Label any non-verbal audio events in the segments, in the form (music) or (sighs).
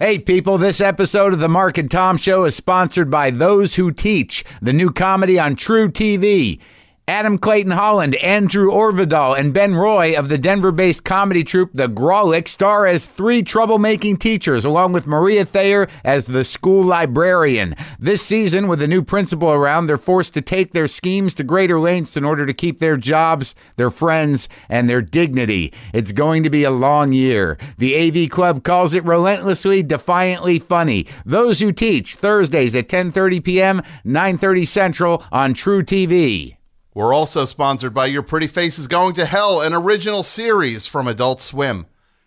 Hey people, this episode of the Marc and Tom Show is sponsored by Those Who Teach, the new comedy on truTV. Adam Cayton-Holland, Andrew Orvedahl, and Ben Roy of the Denver based comedy troupe The Grawlix star as three troublemaking teachers, along with Maria Thayer as the school librarian. This season, with a new principal around, they're forced to take their schemes to greater lengths in order to keep their jobs, their friends, and their dignity. It's going to be a long year. The AV Club calls it relentlessly, defiantly funny. Those Who Teach, Thursdays at 10.30 p.m., 9.30 Central on truTV. We're also sponsored by Your Pretty Face is Going to Hell, an original series from Adult Swim.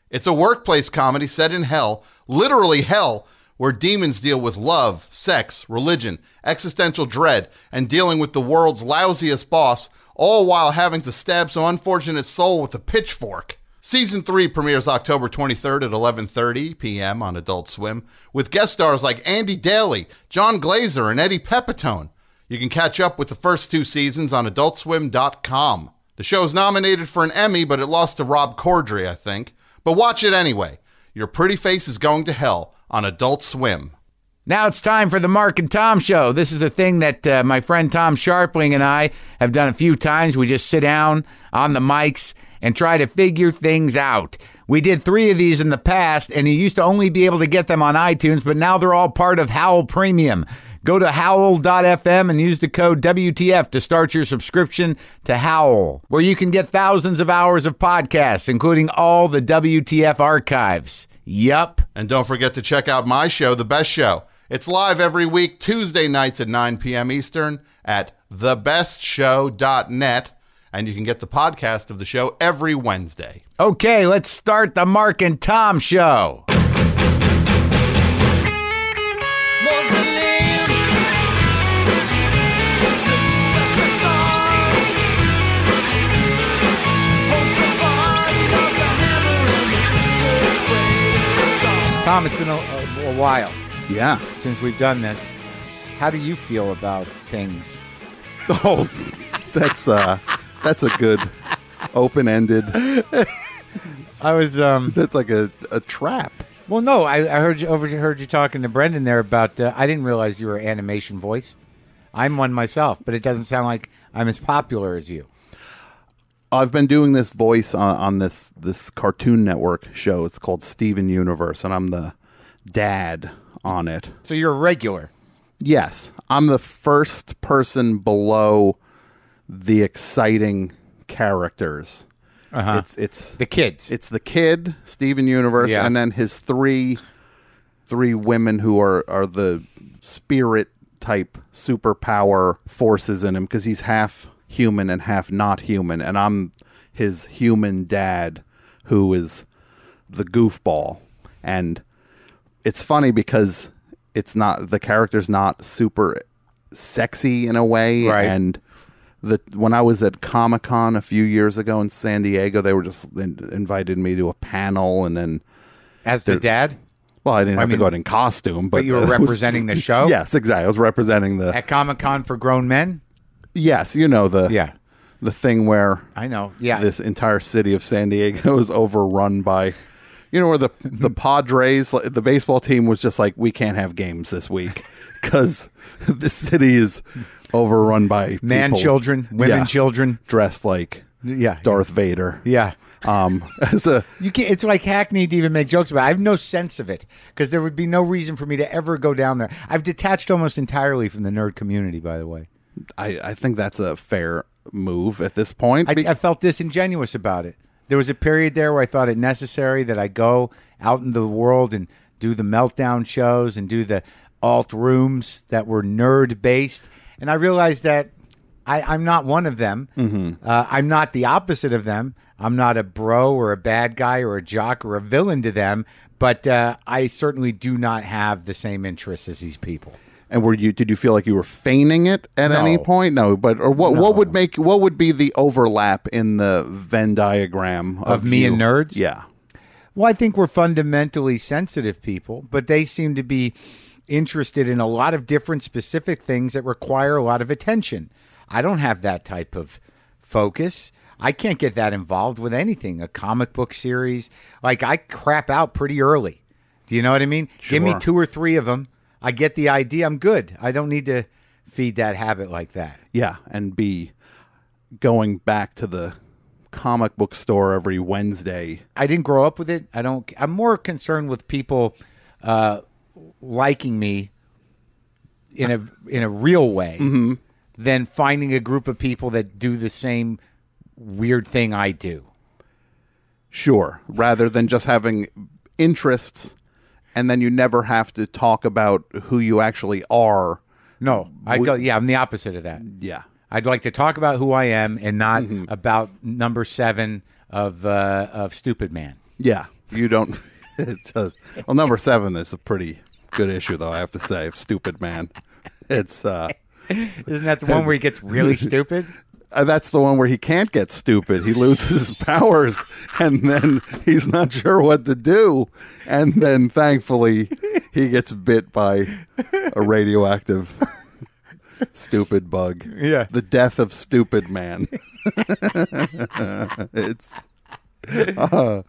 It's a workplace comedy set in hell, literally hell, where demons deal with love, sex, religion, existential dread, and dealing with the world's lousiest boss, all while having to stab some unfortunate soul with a pitchfork. Season 3 premieres October 23rd at 11:30 p.m. on Adult Swim with guest stars like Andy Daly, Jon Glaser, and Eddie Pepitone. You can catch up with the first two seasons on adultswim.com. The show is nominated for an Emmy, but it lost to Rob Corddry, I think. But watch it anyway. Your pretty face is going to hell on Adult Swim. Now it's time for the Marc and Tom show. This is a thing that uh, my friend Tom Scharpling and I have done a few times. We just sit down on the mics and try to figure things out. We did three of these in the past, and you used to only be able to get them on iTunes, but now they're all part of Howl Premium. Go to howl.fm and use the code WTF to start your subscription to Howl, where you can get thousands of hours of podcasts, including all the WTF archives. Yup. And don't forget to check out my show, The Best Show. It's live every week, Tuesday nights at 9 p.m. Eastern at thebestshow.net. And you can get the podcast of the show every Wednesday. Okay, let's start the Marc and Tom show. Tom, it's been a, a, a while Yeah. since we've done this. How do you feel about things? Oh, that's uh, that's a good open-ended. I was um That's like a, a trap. well no, I, I heard you overheard you talking to Brendan there about uh, I didn't realize you were animation voice. I'm one myself, but it doesn't sound like I'm as popular as you. I've been doing this voice on, on this this Cartoon Network show. It's called Steven Universe, and I'm the dad on it. So you're a regular. Yes, I'm the first person below the exciting characters. Uh-huh. It's it's The kids. it's the kid Steven Universe, Yeah. and then his three three women who are are the spirit type superpower forces in him because he's half human and half not human, and I'm his human dad who is the goofball, and it's funny because it's not the character's not super sexy in a way, Right. and the when I was at Comic Con a few years ago in San Diego, they were just in, invited me to a panel, and then as the dad well, I didn't have mean, to go out in costume, but, but you were (laughs) it was- representing the show? Yes, exactly. I was representing the at Comic Con for grown men? Yes, you know the Yeah. the thing where I know. Yeah. this entire city of San Diego (laughs) is overrun by. You know where the the (laughs) Padres, the baseball team, was just like, we can't have games this week (laughs) because the city is overrun by Man people- children, women Yeah. children. dressed like Yeah. Darth Vader. Yeah. Um, as a You can't, it's like hackneyed to even make jokes about. it. I have no sense of it because there would be no reason for me to ever go down there. I've detached almost entirely from the nerd community. By the way, I, I think that's a fair move at this point. I, I felt disingenuous about it. There was a period there where I thought it necessary that I go out in the world and do the meltdown shows and do the alt rooms that were nerd based, and I realized that I, I'm not one of them. Uh, I'm not the opposite of them. I'm not a bro or a bad guy or a jock or a villain to them. But uh, I certainly do not have the same interests as these people. And were you? Did you feel like you were feigning it at any point? No, but or what? What would make? What would be the overlap in the Venn diagram of, Of me you? and nerds? Yeah, Well, I think we're fundamentally sensitive people, but they seem to be interested in a lot of different specific things that require a lot of attention. I don't have that type of focus. I can't get that involved with anything. A comic book series, like I crap out pretty early. Do you know what I mean? Give me two or three of them. I get the idea. I'm good. I don't need to feed that habit like that. Yeah, and be going back to the comic book store every Wednesday. I didn't grow up with it. I don't. I'm more concerned with people uh, liking me in a in a real way than finding a group of people that do the same weird thing I do. Sure, rather than just having interests and then you never have to talk about who you actually are. No, I go. Yeah, I'm the opposite of that. Yeah. I'd like to talk about who I am and not Mm-hmm. about number seven of uh, of Stupid Man. Yeah. You don't (laughs) it does. Well, number 7 is a pretty good issue though, I have to say. Stupid man. It's uh (laughs) Isn't that the one where he gets really (laughs) stupid? Uh, that's the one where he can't get stupid. He loses his powers, and then he's not sure what to do. And then, thankfully, he gets bit by a radioactive (laughs) stupid bug. Yeah. the death of stupid man. (laughs) it's uh,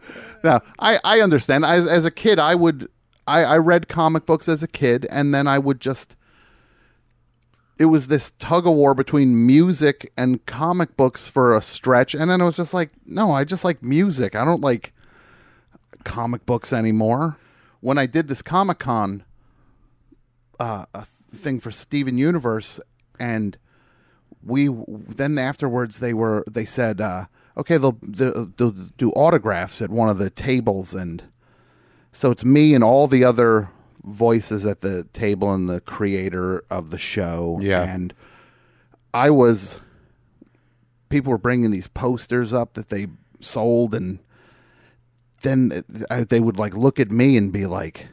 now I I understand. As as a kid, I would I I read comic books as a kid, and then I would just it was this tug of war between music and comic books for a stretch and then it was just like no I just like music. I don't like comic books anymore. When I did this Comic Con uh, thing for Steven Universe and we then afterwards they were they said uh, okay they'll, they'll they'll do autographs at one of the tables and so it's me and all the other voices at the table and the creator of the show. Yeah. And I was, people were bringing these posters up that they sold, and then they would like look at me and be like,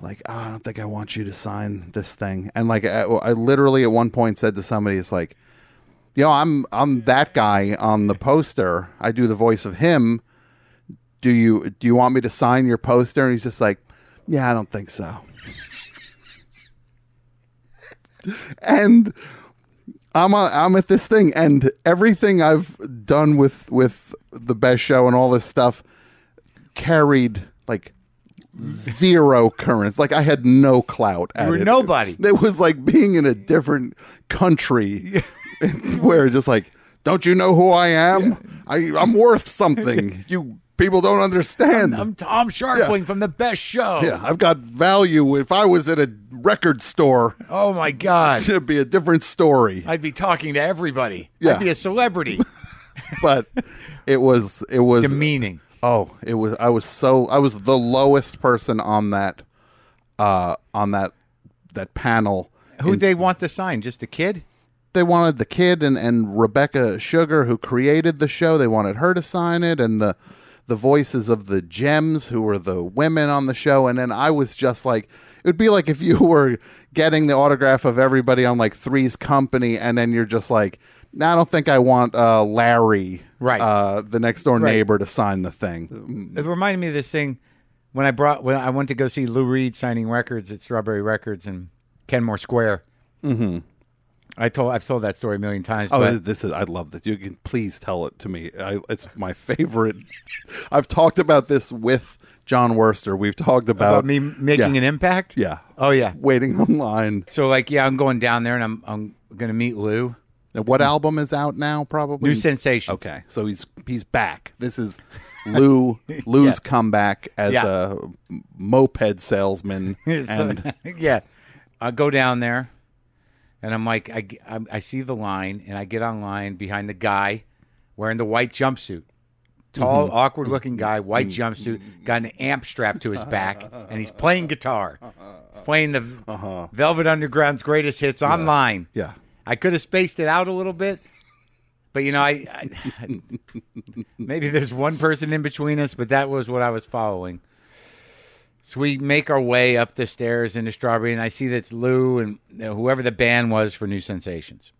like, oh, I don't think I want you to sign this thing. And like, I, I literally at one point said to somebody, it's like, you know, I'm I'm that guy on the poster. I do the voice of him. Do you do you want me to sign your poster? And he's just like, yeah, I don't think so. and I'm a, I'm at this thing, and everything I've done with with the best show and all this stuff carried like zero currents. Like I had no clout. At were it. nobody. It was like being in a different country, (laughs) where just like, don't you know who I am? I I'm worth something. you people don't understand. I'm Tom Scharpling from the best show. yeah, I've got value. If I was at a record store, Oh my God. (laughs) it'd be a different story. I'd be talking to everybody. Yeah. I'd be a celebrity. (laughs) But it was it was Demeaning. Oh, it was. I was so. I was the lowest person on that, uh, on that that panel. Who'd they want to sign? Just a kid? They wanted the kid and and Rebecca Sugar, who created the show. They wanted her to sign it, and the the voices of the gems, who were the women on the show. And then I was just like, it would be like if you (laughs) were getting the autograph of everybody on like Three's Company, and then you're just like, no, I don't think I want uh, Larry, Right. uh, the next door Right. neighbor, to sign the thing. It reminded me of this thing when I brought when I went to go see Lou Reed signing records at Strawberry Records in Kenmore Square. Mm-hmm. I told I've told that story a million times. Oh, but this is I love this. You can please tell it to me. I, it's my favorite. (laughs) I've talked about this with Jon Wurster. We've talked about, about me making yeah, an impact. Yeah. Oh yeah. Waiting online. So like yeah, I'm going down there and I'm I'm gonna meet Lou. Now, what album is out now? Probably New Sensations. Okay, so he's he's back. This is Lou (laughs) Lou's Yeah. comeback as Yeah. a moped salesman. (laughs) So- and yeah, I go down there, and I'm like, I, I, I see the line, and I get online behind the guy wearing the white jumpsuit. Tall, Mm-hmm. awkward-looking guy, white jumpsuit, got an amp strapped to his back, and he's playing guitar. He's playing the Uh-huh. Velvet Underground's greatest hits online. yeah, I could have spaced it out a little bit, but you know, I, I (laughs) maybe there's one person in between us, but that was what I was following. So we make our way up the stairs into Strawberry, and I see that Lou and whoever the band was for New Sensations.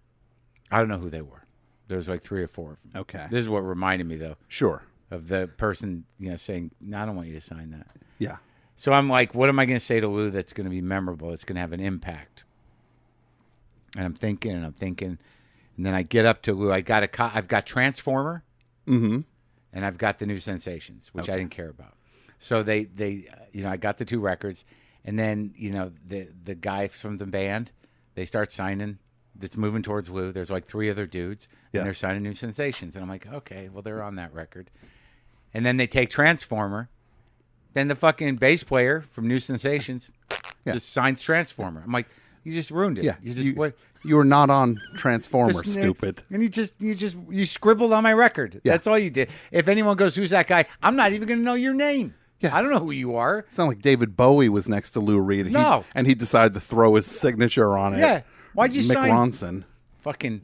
I don't know who they were. There was like three or four of them. Okay. This is what reminded me though sure. of the person you know saying, "No, I don't want you to sign that." Yeah, So I'm like, what am I going to say to Lou that's going to be memorable? That's going to have an impact. And I'm thinking, and I'm thinking, and then I get up to Lou. I got a, co- I've got Transformer, mm-hmm. and I've got the new Sensations, which I didn't care about. So they they you know I got the two records, and then you know the the guy from the band they start signing. That's moving towards Lou. There's like three other dudes, Yeah. and they're signing new sensations, and I'm like, okay, well they're on that record. And then they take Transformer. Then the fucking bass player from New Sensations (laughs) Yeah. just signs Transformer. I'm like, you just ruined it. Yeah, you just you, what? you were not on Transformer, stupid. And you just you just you scribbled on my record. Yeah. That's all you did. If anyone goes, "Who's that guy?" I'm not even going to know your name. Yeah. I don't know who you are. It's not like David Bowie was next to Lou Reed. He- No. and he decided to throw his signature on it. Yeah. Why'd you Mick sign- Ronson. Fucking.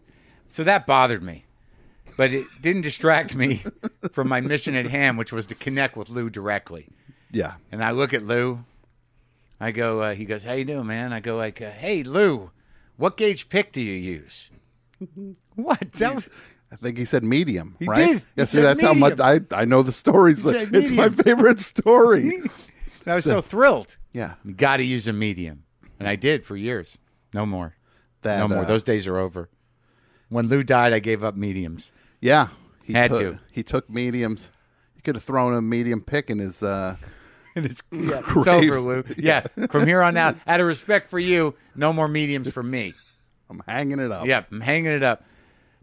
So that bothered me, but it didn't distract me (laughs) from my mission at hand, which was to connect with Lou directly. Yeah, And I look at Lou. I go. Uh, he goes, "How you doing, man?" I go like, uh, "Hey, Lou, what gauge pick do you use?" (laughs) what? That was, I think he said medium. He right? did. He Yeah, see, said that's how much I I know the stories. He It's my (laughs) favorite story. (laughs) and I was so thrilled. yeah, You got to use a medium, and I did for years. No more. that no more. uh, Those days are over. When Lou died, I gave up mediums. Yeah, he Had took, to. He took mediums. He could have thrown a medium pick in his. uh (laughs) And it's, yeah, it's Grave. over, Lou. Yeah, from here on out, out of respect for you, no more mediums for me. I'm hanging it up. Yep, I'm hanging it up.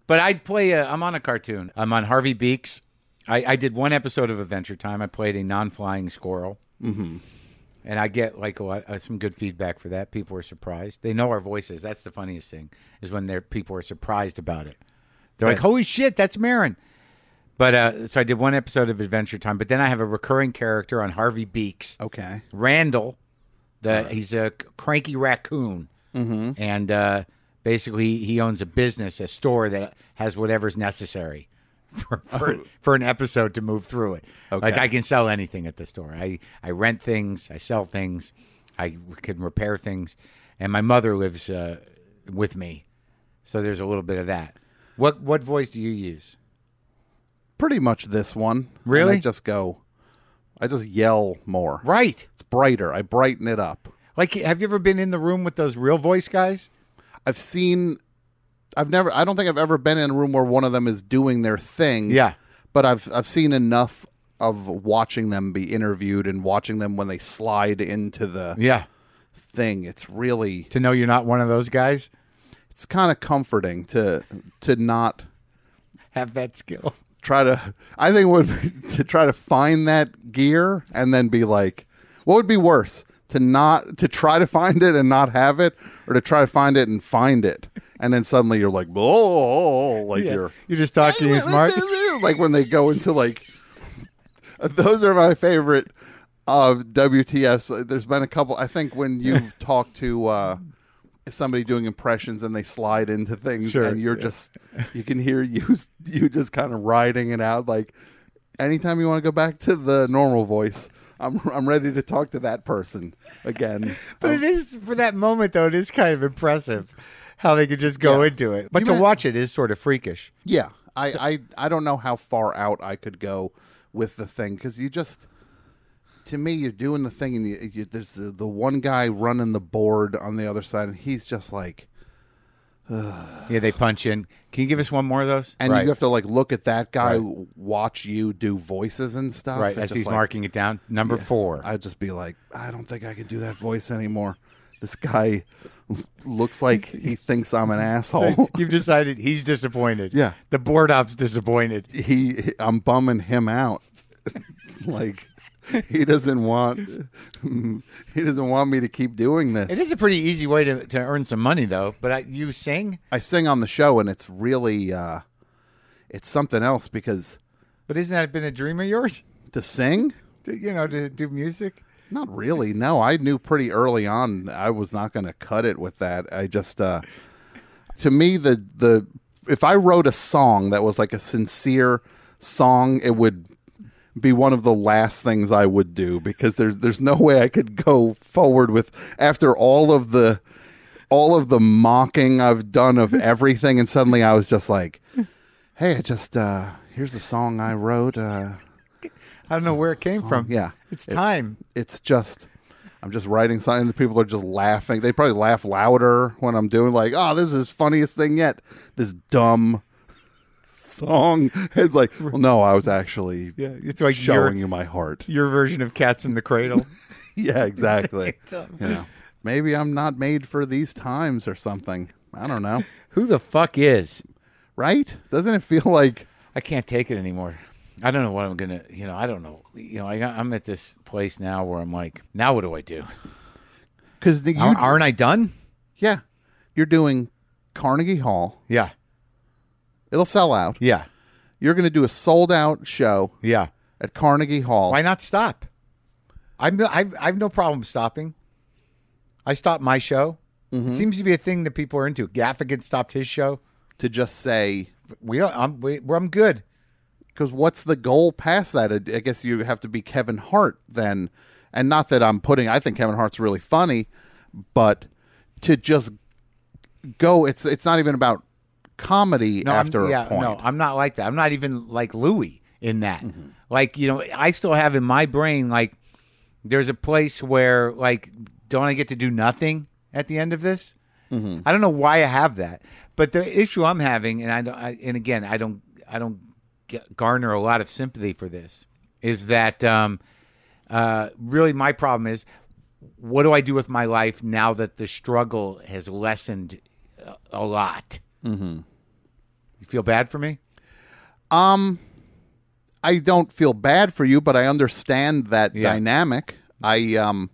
But I'd play. A, I'm on a cartoon. I'm on Harvey Beaks. I, I did one episode of Adventure Time. I played a non-flying squirrel, mm-hmm. and I get like a lot, uh, some good feedback for that. People are surprised. They know our voices. That's the funniest thing is when their people are surprised about it. They're like, "Holy shit, that's Marin!" But uh, so I did one episode of Adventure Time. But then I have a recurring character on Harvey Beaks. Okay. Randall, the he's a cranky raccoon, mm-hmm. and uh, basically he owns a business, a store that has whatever's necessary (laughs) for for, for an episode to move through it. Like Okay. I can sell anything at the store. I I rent things, I sell things, I can repair things, and my mother lives uh, with me, so there's a little bit of that. What what voice do you use? Pretty much this one. And Really? I just go. I just yell more. Right. It's brighter. I brighten it up. Like, have you ever been in the room with those real voice guys? I've seen. I've never. I don't think I've ever been in a room where one of them is doing their thing. Yeah. But I've I've seen enough of watching them be interviewed and watching them when they slide into the Yeah. thing. It's really To know you're not one of those guys. it's kind of comforting to to not have that skill. try to I think would be (laughs) to try to find that gear and then be like what would be worse to not to try to find it and not have it or to try to find it and find it and then suddenly you're like oh like you're You're just talking smart. (laughs) like when they go into like (laughs) those are my favorite of WTS there's been a couple I think when (laughs) you've talked to uh somebody doing impressions and they slide into things Sure, and you're yeah. just you can hear you you just kind of riding it out like anytime you want to go back to the normal voice I'm I'm ready to talk to that person again. (laughs) But it oh. is for that moment though. It is kind of impressive how they could just go Yeah. into it. But You to meant- watch it is sort of freakish. Yeah, I, I I don't know how far out I could go with the thing because you just to me you're doing the thing and you, you, there's the, the one guy running the board on the other side and he's just like (sighs) Yeah, they punch in. Can you give us one more of those? and right. you have to like look at that guy Right. watch you do voices and stuff right as he's like- marking it down. Number four. I'd just be like I don't think I can do that voice anymore. This guy looks like (laughs) he thinks I'm an asshole. (laughs) You've decided he's disappointed. Yeah. The board op's disappointed. he I'm bumming him out. (laughs) like he doesn't want he doesn't want me to keep doing this. It is a pretty easy way to, to earn some money though. But I, you sing, I sing on the show and it's really uh it's something else because but isn't that been a dream of yours? to sing To, you know, to do music. not really. No, I knew pretty early on I was not going to cut it with that. I just uh to me the the if I wrote a song that was like a sincere song, it would be one of the last things I would do because there's there's no way I could go forward with after all of the all of the mocking I've done of everything and suddenly I was just like hey I just uh here's the song I wrote uh I don't know where it came from. yeah It's time. it's just I'm just writing something the people are just laughing they probably laugh louder when I'm doing like oh this is funniest thing yet this dumb song. (laughs) It's like, well, no, I was actually Yeah, it's like showing your, you my heart. your version of Cats in the Cradle. (laughs) Yeah, exactly. (laughs) yeah. Maybe I'm not made for these times or something. I don't know. Who the fuck is? Right? Doesn't it feel like I can't take it anymore. I don't know what I'm gonna. You know, I don't know. You know, I, I'm at this place now where I'm like, now what do I do? because you, Aren't- Aren't I done? yeah, you're doing Carnegie Hall. Yeah, It'll sell out. yeah, You're going to do a sold out show yeah. at Carnegie Hall. Why not stop? I'm, I've, I've no problem stopping. I stopped my show. It seems to be a thing that people are into. Gaffigan stopped his show. to just say We don't. I'm we, I'm good. because what's the goal past that? I I guess you have to be Kevin Hart then, and not that I'm putting. I think Kevin Hart's really funny, but to just go, it's it's not even about comedy No, I'm- after yeah, a point. no, I'm not like that. I'm not even like Louis in that. Like you know, I still have in my brain like there's a place where like don't I get to do nothing at the end of this? I don't know why I have that, but the issue I'm having, and I don't, I, and again, I don't, I don't garner a lot of sympathy for this, is that um, uh, really my problem is what do I do with my life now that the struggle has lessened a lot? Mm-hmm. You feel bad for me? Um, I don't feel bad for you, but I understand that Yeah. dynamic. I um,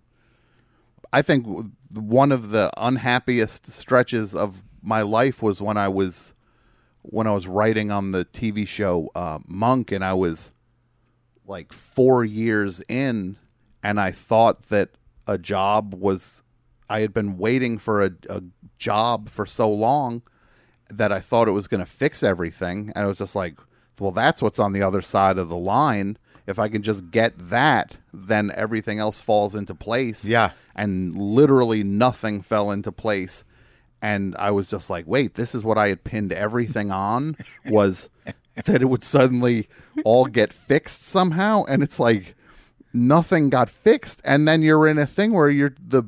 I think one of the unhappiest stretches of my life was when I was when I was writing on the TV show uh, Monk, and I was like four years in, and I thought that a job was. I had been waiting for a, a job for so long that I thought it was going to fix everything, and I was just like, "Well, that's what's on the other side of the line. If I can just get that, then everything else falls into place." Yeah. and literally nothing fell into place, and I was just like, "Wait, this is what I had pinned everything on (laughs) was that it would suddenly all get fixed somehow," and it's like nothing got fixed, and then you're in a thing where you're the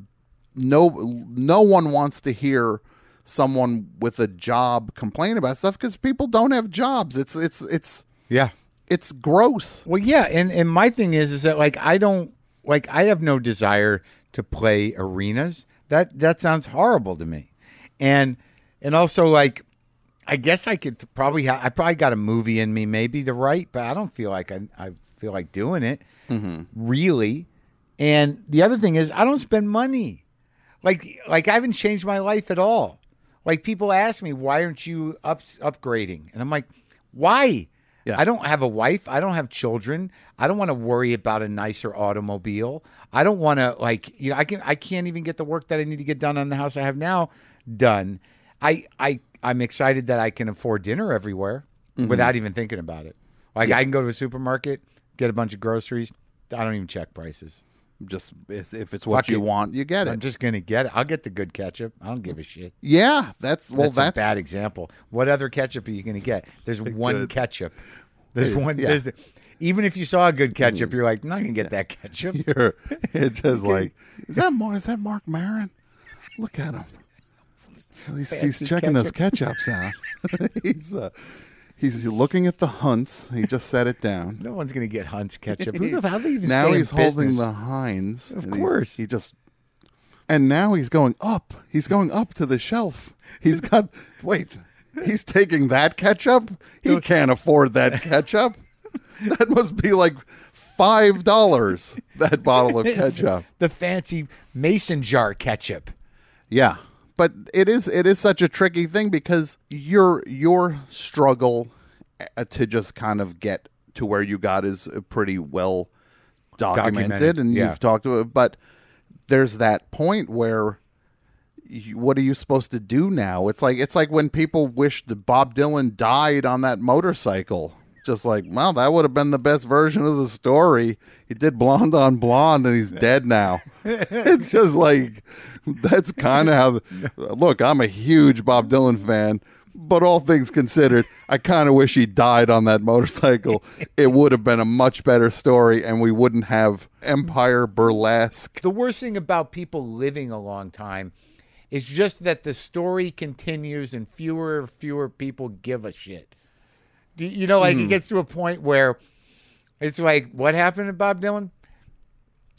no no one wants to hear someone with a job complain about stuff because people don't have jobs. It's it's it's Yeah. it's gross. Well, yeah, and and my thing is is that like I don't like I have no desire to play arenas. That that sounds horrible to me. And and also like I guess I could probably ha- I probably got a movie in me maybe to write, but I don't feel like I I feel like doing it mm-hmm. really. And the other thing is I don't spend money. Like like I haven't changed my life at all. Like people ask me why aren't you up upgrading? And I'm like, why? Yeah. I don't have a wife. I don't have children. I don't want to worry about a nicer automobile. I don't want to like you know I can I can't even get the work that I need to get done on the house I have now done. I I I'm excited that I can afford dinner everywhere mm-hmm. without even thinking about it. Like I can go to a supermarket, get a bunch of groceries. I don't even check prices. Just if if it's what Fuck you it. want, you get it. I'm just gonna get it. I'll get the good ketchup. I don't give a shit. yeah, that's well, that's, that's, a bad example. What other ketchup are you gonna get? There's (laughs) one Good. ketchup. There's one. Yeah. There's the, even if you saw a good ketchup, you're like, I'm not gonna get that (laughs) ketchup. You're, it's (laughs) just like is that Marc? Is that Marc Maron? Look at him. He's, he's checking those ketchups out. he's uh, he's looking at the hunts. He just set it down. No one's gonna get Hunt's ketchup. Who (laughs) the hell they even now stay in he's holding business? the Heinz. Of and he's- course. he just and now he's going up. He's going up to the shelf. He's (laughs) got wait. He's taking that ketchup. He can't afford that ketchup. (laughs) That must be like five dollars. That bottle of ketchup. the fancy mason jar ketchup. Yeah, but it is it is such a tricky thing because your your struggle uh, to just kind of get to where you got is uh, pretty well documented, Documented, and yeah. you've talked about it. But there's that point where you, what are you supposed to do now? It's like it's like when people wish that Bob Dylan died on that motorcycle. Just like, well, that would have been the best version of the story. He did Blonde on Blonde, and he's dead now. (laughs) it's just like (laughs) that's kind of how. Look, I'm a huge Bob Dylan fan, but all things considered, I kind of wish he died on that motorcycle. It would have been a much better story, and we wouldn't have Empire Burlesque. The worst thing about people living a long time is just that the story continues and fewer and fewer people give a shit. Do you know, like it hmm. gets to a point where it's like, what happened to Bob Dylan?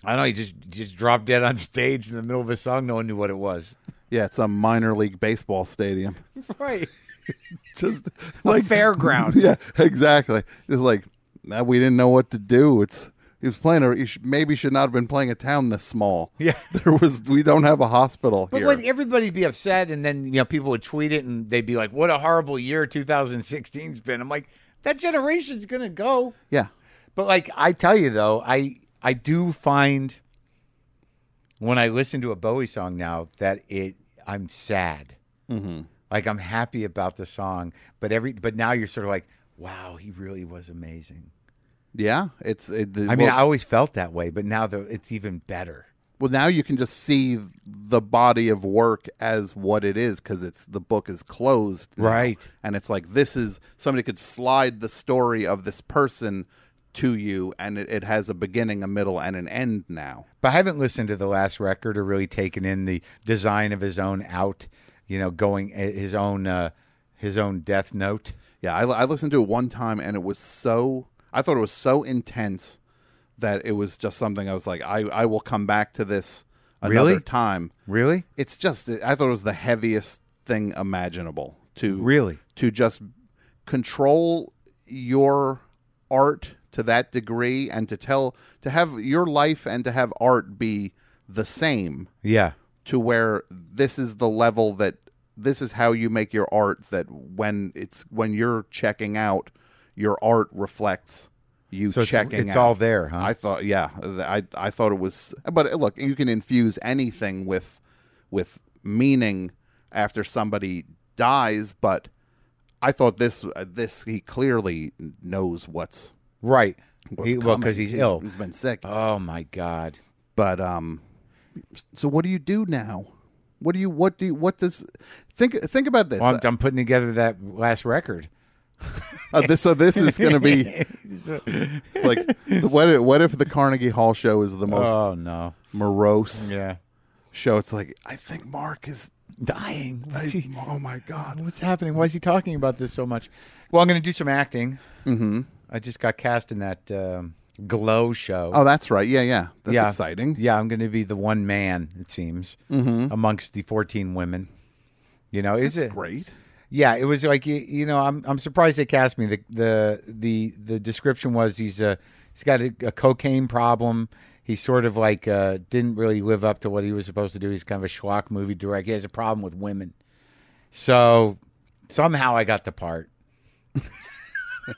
I don't know. He just just dropped dead on (laughs) stage in the middle of a song. No one knew what it was. Yeah, it's a minor league baseball stadium. (laughs) Right. (laughs) Just Like fairground. Yeah, exactly. Just like now we didn't know what to do. It's he was playing a he sh- maybe should not have been playing a town this small. Yeah. There was we don't have a hospital But here. would everybody be upset, and then you know people would tweet it, and they'd be like, "What a horrible year 2016's been." I'm like, that generation's gonna go. yeah. But like I tell you though, I I do find when I listen to a Bowie song now that it I'm sad. Mm-hmm. Like I'm happy about the song, but every but now you're sort of like, wow, he really was amazing. Yeah, it's it, the, I mean, well, I always felt that way, but now the, it's even better. well now you can just see the body of work as what it is cuz it's the book is closed. now. Right. And it's like this is somebody could slide the story of this person to you and it, it has a beginning, a middle and an end now. But I haven't listened to the last record or really taken in the design of his own out, you know, going uh, his own uh, his own death note. Yeah, I, I listened to it one time and it was so I thought it was so intense that it was just something I was like I I will come back to this another Really? time. Really? It's just I thought it was the heaviest thing imaginable to Really? to just control your art to that degree and to tell to have your life and to have art be the same Yeah. to where this is the level that this is how you make your art that when it's when you're checking out your art reflects you So it's, checking it's out. all there, huh? I thought yeah I I thought it was but look you can infuse anything with with meaning after somebody dies but I thought this uh, this he clearly knows what's, right. He, well, because he's ill. he's been sick Oh my God. but um so what do you do now what do you what do you what does think think about this Well, I'm, I'm putting together that last record. Uh, this so this is going to be (laughs) it's like what if, what if the Carnegie Hall show is the most Oh no. morose Yeah. show it's like I think Marc is Dying. What's he? oh my god What's happening? Why is he talking about this so much? Well, I'm going to do some acting. Mm-hmm. I just got cast in that um, Glow show. oh that's right yeah yeah that's yeah. exciting Yeah, I'm going to be the one man. It seems amongst the 14 women. You know, is it great Yeah, it was like you, you know, I'm I'm surprised they cast me. The the the the description was he's a he's got a, a cocaine problem. He sort of like uh, didn't really live up to what he was supposed to do. He's kind of a schlock movie director. He has a problem with women. So somehow I got the part. (laughs) (laughs)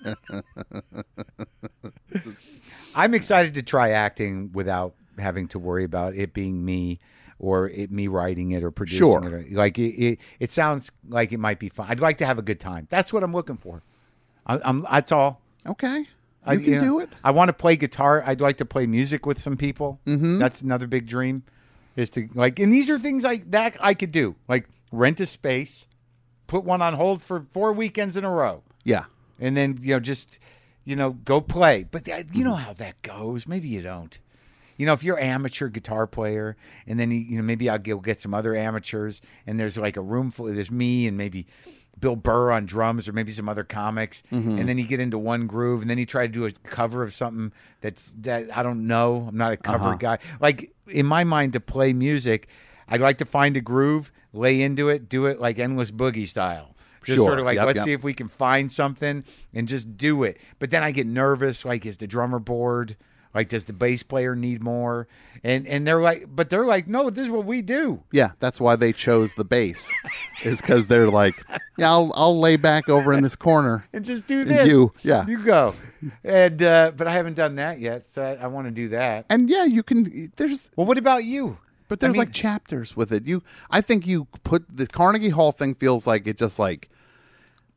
I'm excited to try acting without having to worry about it being me or it, me writing it or producing Sure. it. Like it, it, it sounds like it might be fun. I'd like to have a good time. That's what I'm looking for. I, I'm. That's all. okay you I, can know, do it I want to play guitar. I'd like to play music with some people. Mm-hmm. That's another big dream. Is to like, and these are things like that I could do. Like rent a space, put one on hold for four weekends in a row yeah and then you know just you know go play. But that, you know how that goes. Maybe you don't. You know if you're amateur guitar player and then you, know maybe i'll get, get some other amateurs and there's like a room full there's me and maybe bill burr on drums or maybe some other comics. Mm-hmm. And then you get into one groove and then you try to do a cover of something that's that i don't know. I'm not a cover uh-huh. guy. Like in my mind to play music i'd like to find a groove lay into it do it like endless boogie style just Sure. sort of like Yep, let's yep. see if we can find something and just do it. But then I get nervous. Like, is the drummer bored? Like, does the bass player need more? And and they're like, but they're like, no, this is what we do. yeah that's why they chose the bass is because they're like yeah I'll I'll lay back over in this corner (laughs) And just do this. you, yeah. you go. And uh, but I haven't done that yet, so I, I want to do that. and yeah you can there's Well, what about you? But there's I mean- like chapters with it. You, I think you put the Carnegie Hall thing feels like it just like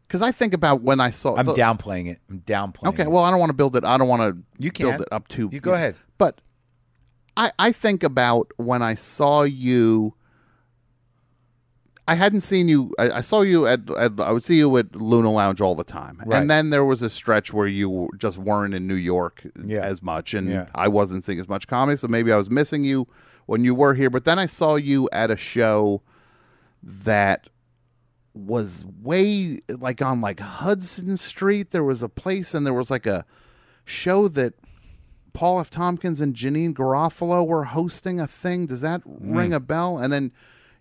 because I think about when I saw. I'm the- downplaying it. I'm downplaying. Okay, it. well, I don't want to build it. I don't want to. You build it up to. You go ahead. But I, I think about when I saw you. I hadn't seen you. I, I saw you at, at. I would see you at Luna Lounge all the time, Right. and then there was a stretch where you just weren't in New York Yeah. as much, and Yeah. I wasn't seeing as much comedy. So maybe I was missing you when you were here. But then I saw you at a show that was way like on like Hudson Street. There was a place and there was like a show that Paul F. Tompkins and Janeane Garofalo were hosting a thing. Does that hmm. ring a bell? And then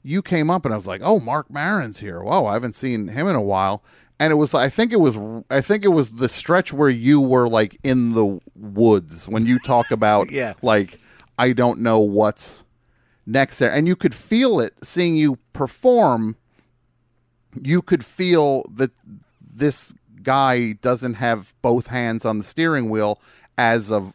you came up and I was like, "Oh, Marc Maron's here. Whoa, I haven't seen him in a while." And it was I think it was I think it was the stretch where you were like in the woods when you talk about (laughs) Yeah. like I don't know what's next there. And you could feel it seeing you perform. You could feel that this guy doesn't have both hands on the steering wheel as of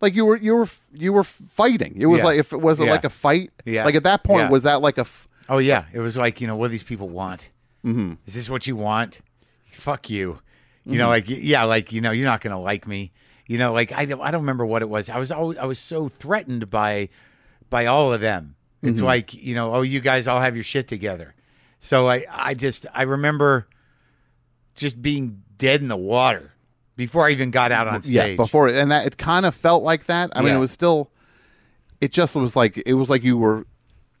like you were you were you were fighting. It was Yeah. like if it was it Yeah. like a fight. Yeah. Like at that point Yeah. was that like a f- Oh yeah, it was like you know what do these people want. Mm-hmm. Is this what you want? Fuck you. You know, like yeah, like you know, you're not gonna like me. You know, like I don't, I don't remember what it was. I was always I was so threatened by by all of them. It's like you know, oh, you guys all have your shit together. So I I just I remember just being dead in the water before I even got out on stage. yeah before and that it kind of felt like that. I mean it was still it just was like it was like you were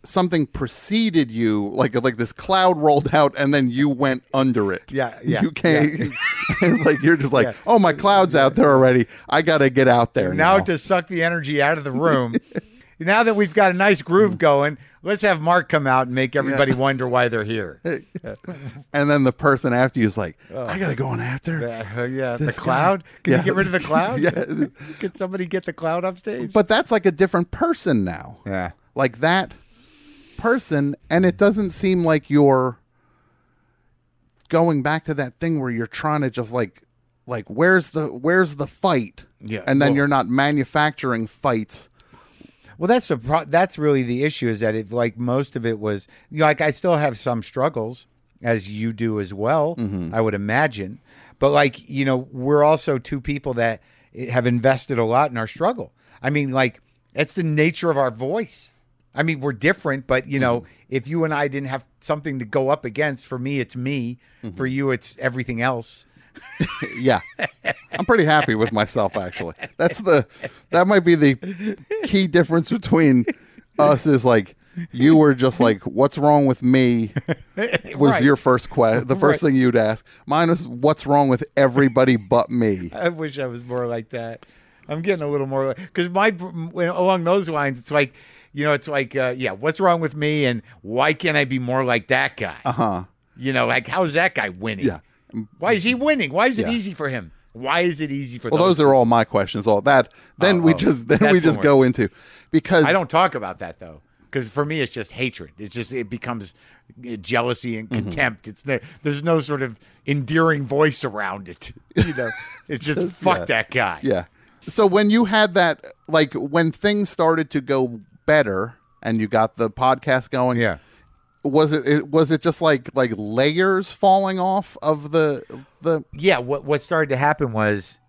something preceded you like like this cloud rolled out and then you went under it Yeah, (laughs) yeah, you can't (laughs) like you're just like Yeah. oh my cloud's out there already i gotta get out there now now, to suck the energy out of the room. (laughs) now that we've got a nice groove going, let's have Marc come out and make everybody wonder why they're here. (laughs) and then the person after you is like i gotta go on after Uh, yeah, the This guy- cloud. Can Yeah. you get rid of the cloud? (laughs) Yeah. Can somebody get the cloud off stage? but that's like a different person now yeah. like that person and it doesn't seem like you're going back to that thing where you're trying to just like like where's the where's the fight Yeah, and then well- you're not manufacturing fights Well, that's the pro- that's really the issue is that it like most of it was you know, like I still have some struggles as you do as well. Mm-hmm. I would imagine, but like you know we're also two people that have invested a lot in our struggle. I mean, like it's the nature of our voice. I mean, we're different, but you know, mm-hmm. if you and I didn't have something to go up against, for me it's me. Mm-hmm. For you, it's everything else. (laughs) yeah i'm pretty happy with myself actually that's the that might be the key difference between us is like you were just like what's wrong with me (laughs) was Right. your first question the first Right. thing you'd ask mine was what's wrong with everybody but me I wish I was more like that. I'm getting a little more because my along those lines, it's like you know, it's like uh, yeah, what's wrong with me, and why can't I be more like that guy? Uh huh. You know, like how's that guy winning? Yeah. Why is he winning? Why is it Yeah. easy for him? Why is it easy for well those are all my questions all that then Oh, we oh. just then we just go into because I don't talk about that though, because for me it's just hatred. It's just it becomes uh, jealousy and Mm-hmm. contempt. It's there. There's no sort of endearing voice around it. (laughs) You know, it's just fuck yeah. that guy. Yeah. So when you had that, like when things started to go better and you got the podcast going, Yeah. Was it, it was it just like like layers falling off of the the yeah what what started to happen was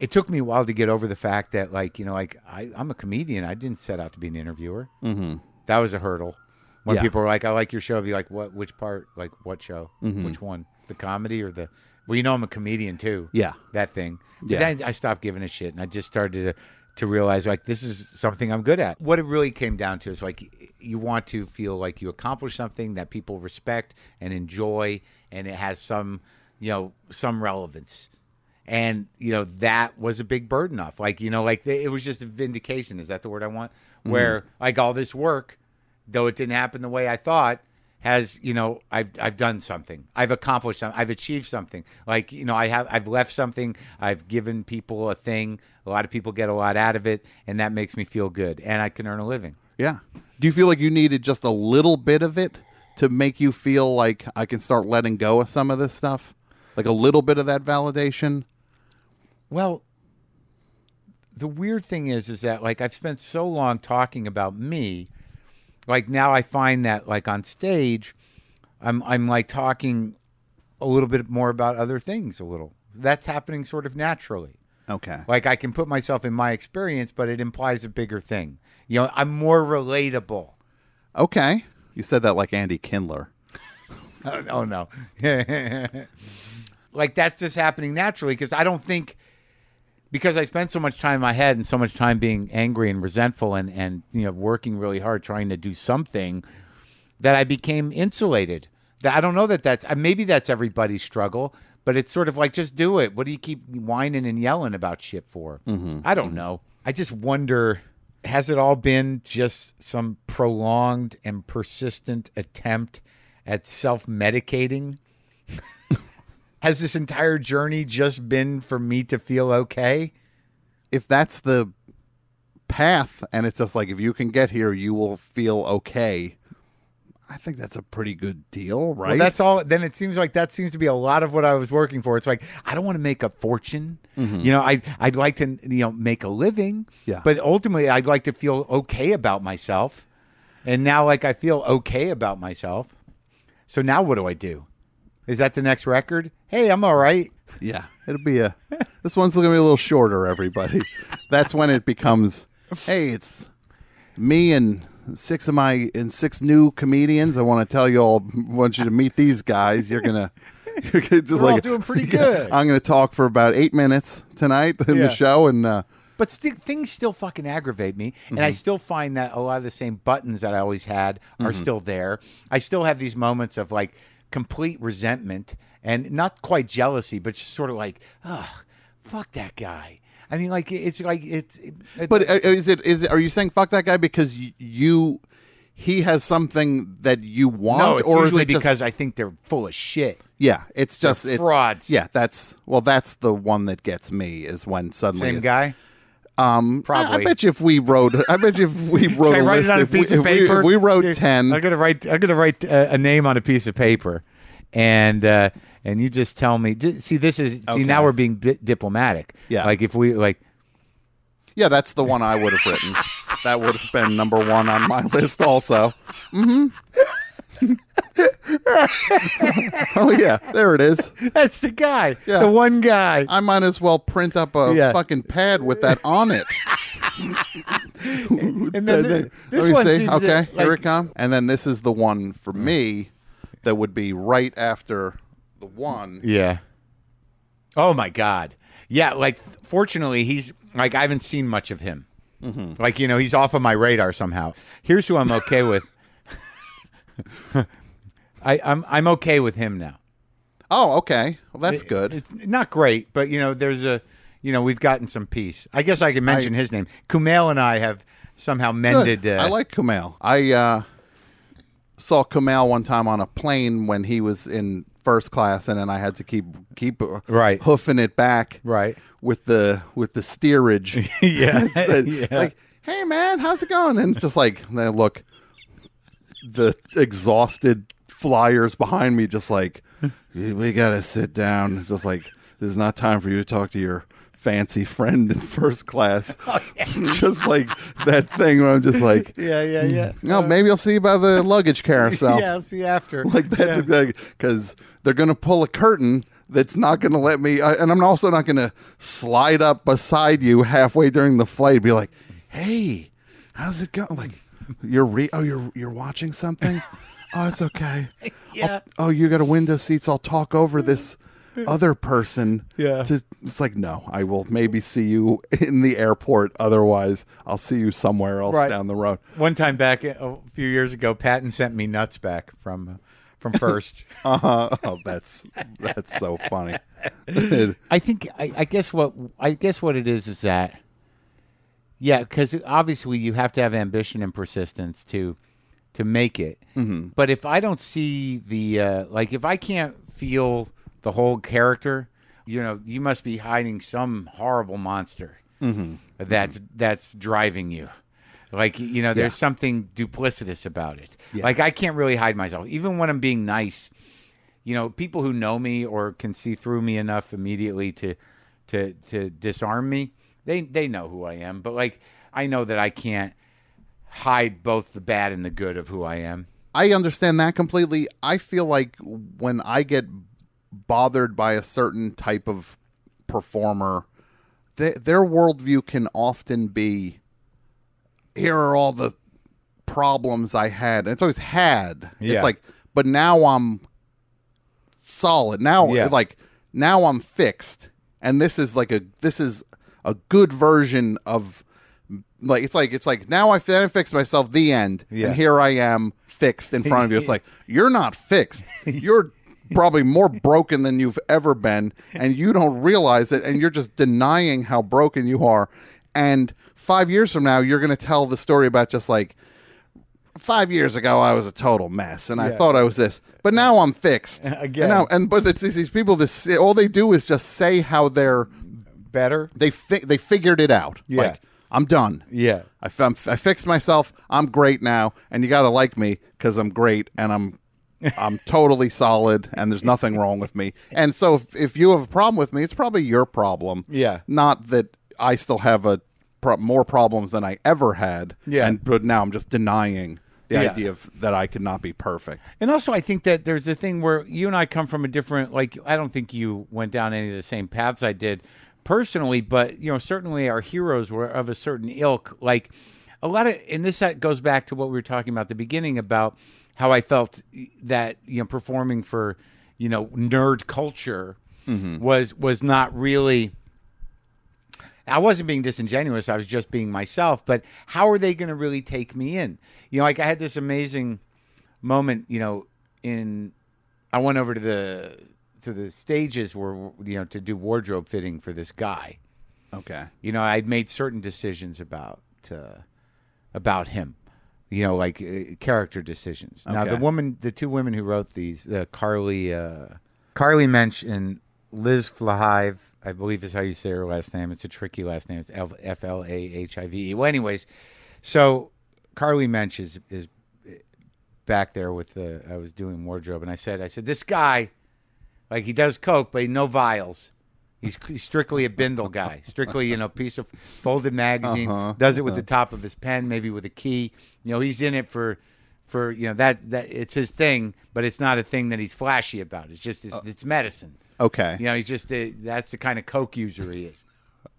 it took me a while to get over the fact that like you know like I, i'm a comedian i didn't set out to be an interviewer mm-hmm. that was a hurdle when Yeah. people were like i like your show I'd be like what which part like what show which one the comedy or the well you know i'm a comedian too Yeah. that thing but Yeah. then i stopped giving a shit and i just started to to realize like this is something i'm good at. What it really came down to is like you want to feel like you accomplished something that people respect and enjoy and it has some you know some relevance. And you know that was a big burden off. Like you know like it was just a vindication. Is that the word i want? Mm-hmm. Where like all this work though it didn't happen the way i thought has you know i've i've done something i've accomplished something i've achieved something like you know i have i've left something i've given people a thing a lot of people get a lot out of it and that makes me feel good and i can earn a living yeah. Do you feel like you needed just a little bit of it to make you feel like I can start letting go of some of this stuff? Like a little bit of that validation? Well, the weird thing is, is that like I've spent so long talking about me, like now I find that like on stage, I'm I'm like talking a little bit more about other things. A little that's happening sort of naturally. Okay. Like I can put myself in my experience, but it implies a bigger thing. You know, I'm more relatable. Okay. You said that like Andy Kindler. Oh, (laughs) oh no. (laughs) like that's just happening naturally because I don't think because I spent so much time in my head and so much time being angry and resentful and and you know working really hard trying to do something that I became insulated. That- I don't know that that's uh, maybe that's everybody's struggle, but it's sort of like just do it. What do you keep whining and yelling about shit for? Mm-hmm. I don't know. I just wonder has it all been just some prolonged and persistent attempt at self medicating? Has this entire journey just been for me to feel okay? if that's the path and it's just like if you can get here you will feel okay i think that's a pretty good deal right Well, that's all. Then it seems like that seems to be a lot of what I was working for. It's like I don't want to make a fortune. Mm-hmm. You know, I I'd like to you know make a living. Yeah. But ultimately, I'd like to feel okay about myself. And now, like I feel okay about myself. So now, what do I do? Is that the next record? Hey, I'm all right. yeah (laughs) it'll be a this one's gonna be a little shorter everybody (laughs) that's when it becomes hey it's me and six of my and six new comedians i want to tell you all want you to meet these guys you're gonna (laughs) you're gonna just We're all like doing pretty good. i'm gonna talk for about eight minutes tonight in Yeah. the show and uh But st- things still fucking aggravate me, and I still find that a lot of the same buttons that I always had are still there. I still have these moments of like complete resentment and not quite jealousy, but just sort of like, ugh, fuck that guy. I mean, like it's like it's. It, But uh, is it is it, are you saying fuck that guy because you he has something that you want no, it's or usually it just- because I think they're full of shit. yeah it's just it- frauds. yeah that's well that's the one that gets me is when suddenly Same guy. Um I- Probably. I, bet you if we wrote I bet you if we wrote I a write list a if we, piece of if we- if we wrote 10 I'm gonna write. I'm gonna write uh, a name on a piece of paper, and uh, and you just tell me. See, this is. See, now we're being di- diplomatic. Yeah. Like if we like. yeah that's the one I would have written that would have been number 1 on my list also mhm (laughs) oh yeah there it is That's the guy. Yeah. The one guy. I might as well print up a Yeah. fucking pad with that on it. (laughs) And then thi- this one see. okay, to, here like- it comes. And then this is the one for me that would be right after the one. Yeah. Oh my God. Yeah. Like, fortunately, he's like I haven't seen much of him. Mm-hmm. Like you know, he's off of my radar somehow. Here's who I'm okay with. (laughs) I, I'm I'm okay with him now. Oh, okay. Well, that's It- good. It's not great, but you know, there's a, you know, we've gotten some peace. I guess I can mention his name. Kumail and I have somehow mended. Uh, I like Kumail. I uh, saw Kumail one time on a plane when he was in first class, and then I had to keep keep uh, Right. hoofing it back Right. with the with the steerage. (laughs) (laughs) yeah, It's like, hey man, how's it going? And it's just like, then look, the exhausted flyers behind me, just like, we gotta sit down. It's just like, this is not time for you to talk to your fancy friend in first class. (laughs) Oh, (laughs) just like that thing where I'm just like, (laughs) yeah, yeah, yeah. no, maybe I'll see you by the luggage carousel. yeah, I'll see you after. Like that's Yeah. exactly because they're gonna pull a curtain that's not gonna let me, I, and I'm also not gonna slide up beside you halfway during the flight. Be like, hey, how's it going? Like, you're re- oh you're you're watching something. (laughs) oh, it's okay. Yeah. oh, you got a window seats. I'll talk over this (laughs) other person. Yeah. To, it's like no, I will maybe see you in the airport. Otherwise, I'll see you somewhere else Right. down the road. One time back a few years ago, Patton sent me nuts back from uh, from (laughs) first. Uh-huh. Oh, that's that's so funny. I think I, I guess what I guess what it is is that yeah, because obviously you have to have ambition and persistence to to make it. Mm-hmm. But if I don't see the uh, like, if I can't feel the whole character, you know, you must be hiding some horrible monster that's that's driving you. Like you know, there's something duplicitous about it. Like I can't really hide myself, even when I'm being nice you know, people who know me or can see through me enough immediately to to to disarm me, they they know who I am. But like I know that I can't hide both the bad and the good of who I am. I understand that completely. I feel like when I get bothered by a certain type of performer, th- their worldview can often be here are all the problems I had. And it's always had. Yeah. It's like, but now I'm solid. Now, Yeah. like, now I'm fixed. And this is like a, this is a good version of like it's like it's like now I fi- fixed myself. The end, Yeah. and here I am fixed in front of you. It's like (laughs) you're not fixed. You're probably more broken than you've ever been, and you don't realize it, and you're just denying how broken you are. And five years from now, you're going to tell the story about just like five years ago, I was a total mess, and I thought I was this, but now I'm fixed (laughs) Again. And, now, and but it's these people. This all they do is just say how they're Better. they fi- they figured it out. Yeah. Like, I'm done. Yeah. I, f- I'm- I fixed myself. I'm great now, and you got to like me because I'm great and I'm I'm totally solid, and there's nothing wrong with me. And so, if, if you have a problem with me, it's probably your problem. Yeah. not that I still have a pro- more problems than I ever had. Yeah. and but now I'm just denying the Yeah. idea of that I could not be perfect. And also, I think that there's a thing where you and I come from a different. Like, I don't think you went down any of the same paths I did personally, but you know, certainly our heroes were of a certain ilk. Like a lot of, and this goes back to what we were talking about at the beginning about how I felt that you know performing for you know nerd culture mm-hmm. was was not really. I wasn't being disingenuous. I was just being myself. But how are they going to really take me in? You know, like I had this amazing moment. You know, in I went over to the to the stages where you know to do wardrobe fitting for this guy. Okay. You know, I'd made certain decisions about uh, about him. You know, like uh, character decisions. Now, the woman, the two women who wrote these, uh, Carly uh, Carly Mensch and Liz Flahive, I believe is how you say her last name. It's a tricky last name. It's F L A H I V E. Well, anyways, so Carly Mensch is is back there with the. I was doing wardrobe, and I said, I said, this guy, like he does coke, but he no vials. He's, he's strictly a bindle guy. Strictly, you know, piece of folded magazine. Does it with the top of his pen, maybe with a key. You know, he's in it for, for you know that that it's his thing, but it's not a thing that he's flashy about. It's just it's, it's medicine. Okay. You know, he's just a, that's the kind of coke user he is.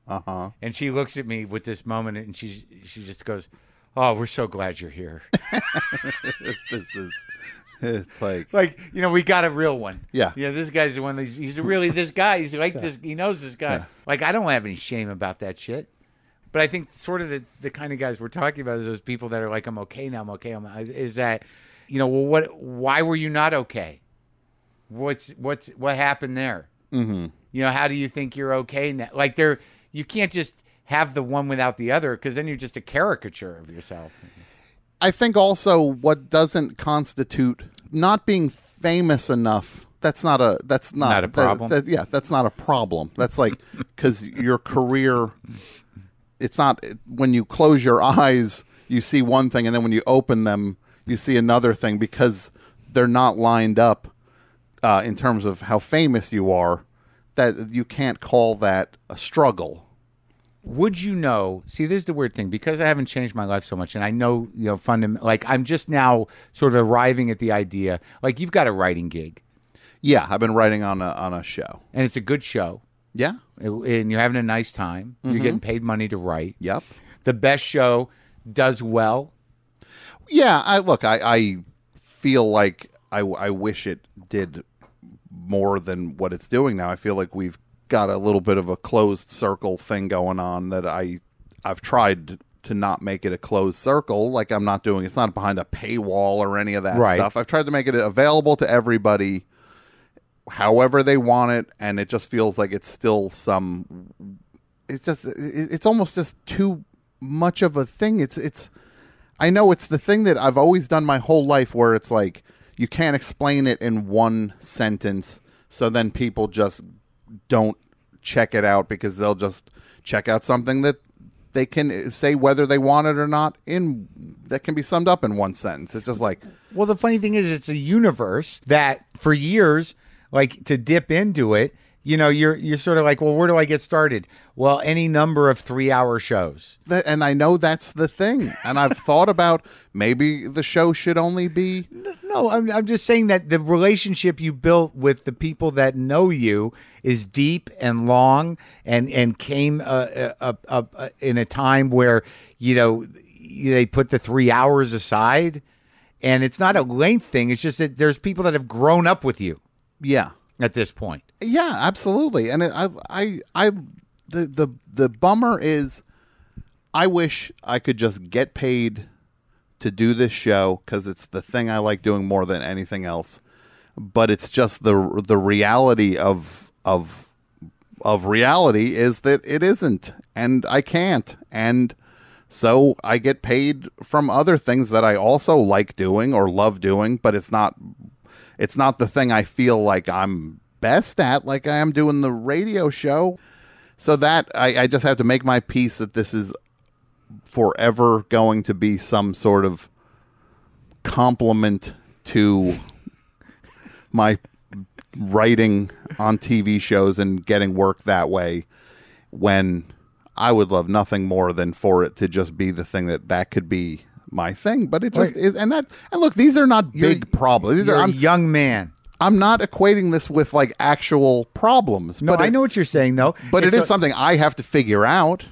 Uh huh. And she looks at me with this moment, and she she just goes, "Oh, we're so glad you're here." (laughs) this is. It's like like you know we got a real one. Yeah. yeah this guy's the one he's, he's really this guy he's like this he knows this guy. Like i don't have any shame about that shit. But i think sort of the, the kind of guys we're talking about is those people that are like i'm okay now i'm okay I'm, is that you know well what why were you not okay? What's what's what happened there? Mm-hmm. you know how do you think you're okay now? Like there you can't just have the one without the other because then you're just a caricature of yourself I think also what doesn't constitute not being famous enough. That's not a. That's not, Not a that- problem? that- yeah, that's not a problem. That's like (laughs) because your career. It's not when you close your eyes, you see one thing, and then when you open them, you see another thing because they're not lined up uh, in terms of how famous you are. That you can't call that a struggle. Would you know see this is the weird thing because i haven't changed my life so much and i know you know fundam- like i'm just now sort of arriving at the idea like you've got a writing gig Yeah, I've been writing on a on a show. and it's a good show Yeah. and you're having a nice time you're mm-hmm. getting paid money to write Yep. the best show does well Yeah, I look, I, I feel like I, I wish it did more than what it's doing now. I feel like we've got a little bit of a closed circle thing going on that I I've tried to not make it a closed circle. Like I'm not doing it's not behind a paywall or any of that Right. stuff. I've tried to make it available to everybody however they want it and it just feels like it's still some it's just it's almost just too much of a thing. It's it's I know it's the thing that I've always done my whole life where it's like you can't explain it in one sentence, so then people just don't check it out because they'll just check out something that they can say whether they want it or not in that can be summed up in one sentence. It's just like Well, the funny thing is, it's a universe that for years, like to dip into it, you know, you're you're sort of like, well, where do I get started? Well, any number of three hour shows. that, and I know that's the thing. And I've thought about maybe the show should only be No, I'm I'm just saying that the relationship you built with the people that know you is deep and long, and and came uh, uh, uh, uh, in a time where you know they put the three hours aside, and it's not a length thing. It's just that there's people that have grown up with you yeah. at this point. Yeah, absolutely. And I, I, I, the the the bummer is, I wish I could just get paid to do this show because it's the thing I like doing more than anything else. But it's just the the reality of of of reality is that it isn't, and I can't, and so I get paid from other things that I also like doing or love doing, but it's not it's not the thing I feel like I'm best at, like I am doing the radio show. So that I, I just have to make my peace that this is forever going to be some sort of compliment to my writing on TV shows and getting work that way when I would love nothing more than for it to just be the thing that that could be my thing but it just Wait. is and that and look these are not big problems these You're are a I'm, young man. I'm not equating this with like actual problems No, but I it- know what you're saying though. but It's it is a- something I have to figure out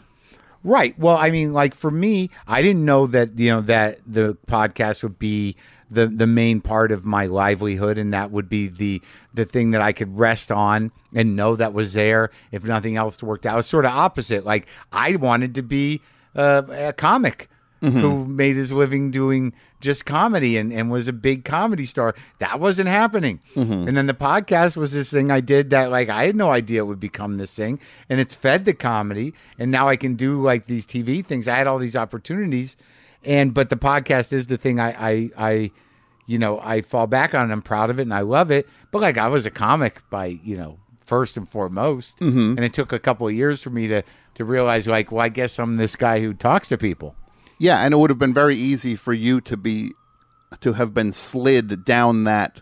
Right. Well, I mean, like for me, I didn't know that you know that the podcast would be the the main part of my livelihood, and that would be the the thing that I could rest on and know that was there if nothing else worked out. It's sort of opposite. Like I wanted to be uh, a comic. Who mm-hmm. made his living doing just comedy and, and was a big comedy star. That wasn't happening. Mm-hmm. And then the podcast was this thing I did that like I had no idea it would become this thing. And it's fed the comedy. And now I can do like these TV things. I had all these opportunities. And but the podcast is the thing I I, I you know, I fall back on. I'm proud of it and I love it. But like I was a comic by, you know, first and foremost. Mm-hmm. And it took a couple of years for me to to realize like, well, I guess I'm this guy who talks to people. Yeah, and it would have been very easy for you to be to have been slid down that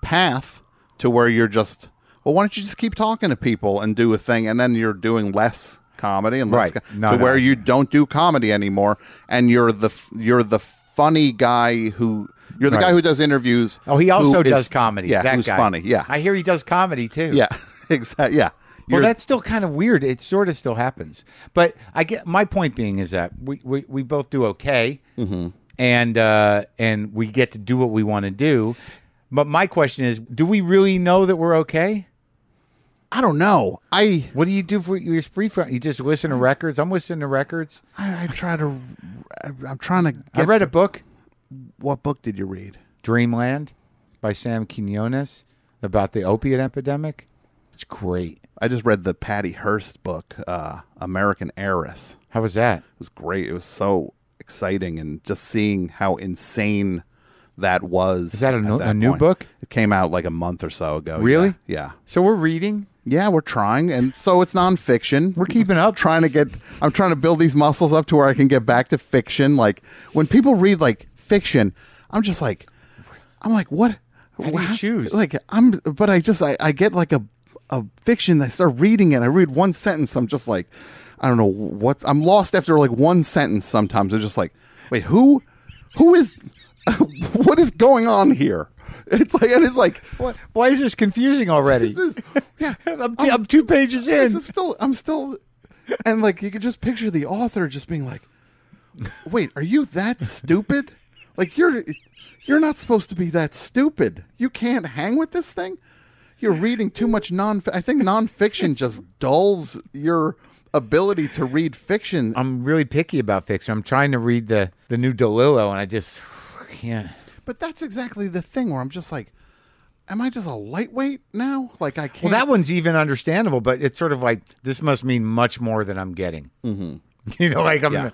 path to where you're just well, why don't you just keep talking to people and do a thing, and then you're doing less comedy and less Right. co- No, to no. where you don't do comedy anymore, and you're the you're the funny guy who you're the Right. guy who does interviews. Oh, he also does is- comedy. Yeah, that who's guy. funny. Yeah, I hear he does comedy too. yeah, (laughs) exactly. Yeah, Well, that's still kind of weird. It sort of still happens, but I get my point being is that we we, we both do okay, Mm-hmm. and uh, and we get to do what we want to do. But my question is, do we really know that we're okay? I don't know. I What do you do for your free from? You just listen to records. I'm listening to records. I, I try to. I, I'm trying to. I read a book, What book did you read? Dreamland, by Sam Quinones, about the opiate epidemic. It's great. I just read the Patty Hearst book, uh, American Heiress. How was that? It was great. It was so exciting, and just seeing how insane that was. Is that a no- a new book? It came out like a month or so ago. Really? Yeah. So we're reading. Yeah, yeah we're trying, and so it's nonfiction. We're keeping up. Trying to get. I'm trying to build these muscles up to where I can get back to fiction. Like when people read like fiction, I'm just like, I'm like, what? How do you choose? Like I'm, but I just I, I get like a a fiction. I start reading it. I read one sentence. I'm just like, I don't know what. I'm lost after like one sentence. Sometimes I'm just like, wait, who, who is, (laughs) what is going on here? It's like and it's like, What? Why is this confusing already? this is yeah. (laughs) I'm, t- I'm two pages in. I'm still, I'm still, and like you could just picture the author just being like, "Wait, are you that stupid? Like you're, you're not supposed to be that stupid. You can't hang with this thing. You're reading too much non. I think nonfiction just dulls your ability to read fiction. I'm really picky about fiction. I'm trying to read the the new DeLillo, and I just can't. But that's exactly the thing where I'm just like, am I just a lightweight now? Like I can't. Well, that one's even understandable, but it's sort of like this must mean much more than I'm getting. Mm-hmm. (laughs) You know, like I'm Yeah.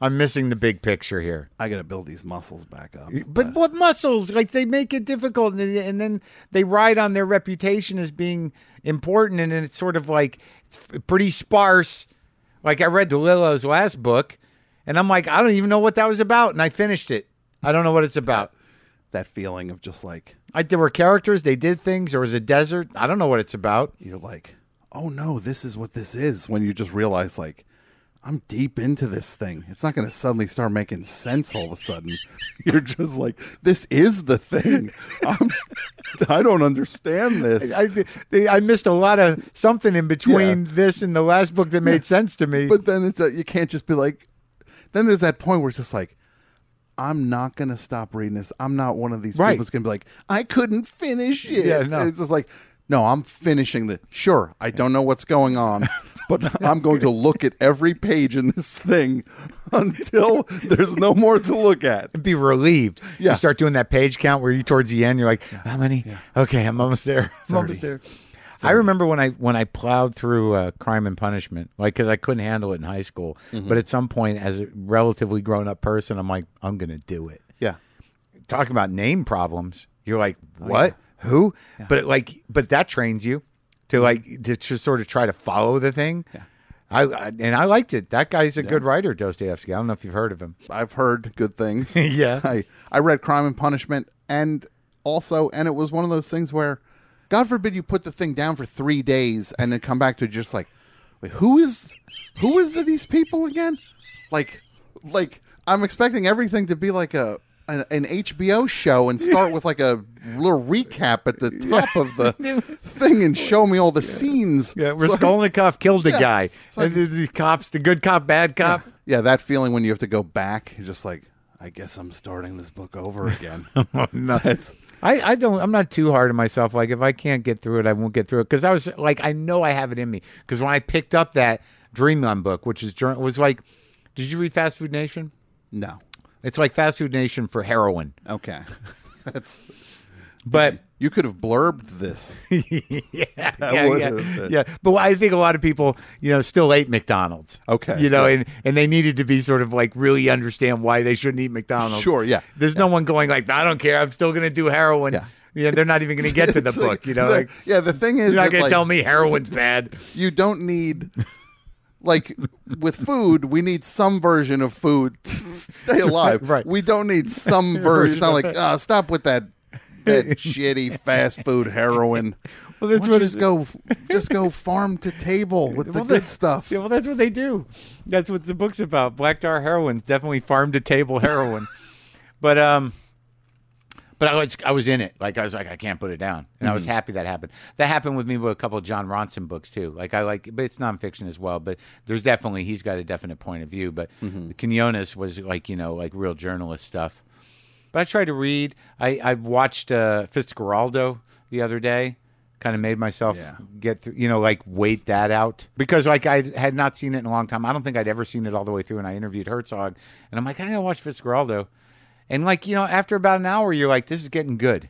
I'm missing the big picture here. I got to build these muscles back up. But uh, what muscles? Like they make it difficult, and, then- and then they ride on their reputation as being important, and it's sort of like it's pretty sparse. Like I read DeLillo's last book, and I'm like, I don't even know what that was about, and I finished it. I don't know what it's about. that feeling of just like I, there were characters, they did things. There was a desert. I don't know what it's about. you're like, oh no, this is what this is. When you just realize, like, I'm deep into this thing. It's not going to suddenly start making sense all of a sudden. (laughs) You're just like, this is the thing. I'm, (laughs) I don't understand this. I, they, I missed a lot of something in between this and the last book that made sense to me. but then it's a, you can't just be like. Then there's that point where it's just like, I'm not going to stop reading this. I'm not one of these Right. people who's going to be like, I couldn't finish it. Yeah, no. It's just like, no, I'm finishing the. Sure, I don't know what's going on, (laughs) but I'm going to look at every page in this thing until there's no more to look at. (laughs) Be relieved. Yeah. You start doing that page count where you towards the end, you're like, how many? Okay, I'm almost there. I'm almost there. I remember when I when I plowed through uh, Crime and Punishment, like because I couldn't handle it in high school. Mm-hmm. But at some point, as a relatively grown up person, I'm like, I'm gonna do it. Yeah. talking about name problems, you're like, what? Who? But like, but that trains you to mm-hmm. like to just sort of try to follow the thing. I, I and I liked it. That guy's a good writer, Dostoevsky. I don't know if you've heard of him. I've heard good things. (laughs) Yeah. I, I read Crime and Punishment and also, and it was one of those things where, God forbid you put the thing down for three days and then come back to just like, wait, who is, who is the, these people again? Like, like I'm expecting everything to be like a, an, an HBO show and start with like a little recap at the top of the (laughs) thing and show me all the scenes. Yeah, So- Raskolnikov killed a Yeah. guy. Like- and the, the cops, the good cop, bad cop. yeah, that feeling when you have to go back, you're just like, I guess I'm starting this book over again. (laughs) no. It's (laughs) I, I don't. I'm not too hard on myself. Like if I can't get through it, I won't get through it. Because I was like, I know I have it in me. Because when I picked up that Dreamland book, which is was like, did you read Fast Food Nation? no. It's like Fast Food Nation for heroin. Okay. (laughs) That's But you could have blurbed this. (laughs) yeah, yeah, yeah, yeah. But I think a lot of people, you know, still ate McDonald's. Okay, you know, yeah. and and they needed to be sort of like really understand why they shouldn't eat McDonald's. Sure, yeah. There's no one going like, I don't care. I'm still going to do heroin. Yeah. They're not even going to get to (laughs) the like- book. You know, the- like yeah, the thing is, you're not going to tell me heroin's bad. you don't need. Like with food, we need some version of food to stay alive. right. We don't need some (laughs) version. It's not like, oh, stop with that that (laughs) shitty fast food heroin. Well, that's what just go (laughs) just go farm to table with the Well, good that- stuff. Yeah, well, that's what they do. That's what the book's about. Black tar heroin's definitely farm to table heroin. but um, but I was I was in it. Like I was like I can't put it down, and I was happy that happened. That happened with me with a couple of Jon Ronson books too. Like I like, but it's nonfiction as well. But there's definitely he's got a definite point of view. But Quinones was like you know like real journalist stuff. But I tried to read. I I watched uh, Fitzcarraldo the other day. Kind of made myself Yeah. get through, you know, like wait that out because like I had not seen it in a long time. I don't think I'd ever seen it all the way through. And I interviewed Herzog, and I'm like, I gotta watch Fitzcarraldo. And like you know, after about an hour, you're like, this is getting good.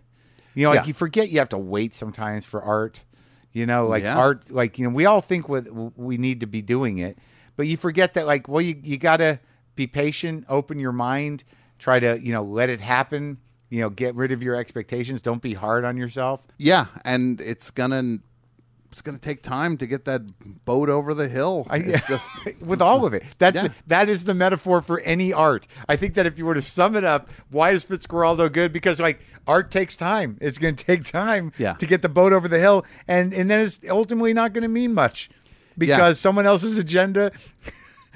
You know, like Yeah. you forget you have to wait sometimes for art. You know, like Yeah. art, like you know, we all think with we need to be doing it, but you forget that like, well, you you gotta be patient, open your mind, try to you know let it happen. You know, get rid of your expectations. Don't be hard on yourself. Yeah, and it's gonna it's gonna take time to get that boat over the hill. I, it's just (laughs) with all of it. That's Yeah. that is the metaphor for any art. I think that if you were to sum it up, why is Fitzcarraldo good? Because like art takes time. It's going (laughs) to take time Yeah. to get the boat over the hill, and and then it's ultimately not going to mean much because Yeah. someone else's agenda. (laughs)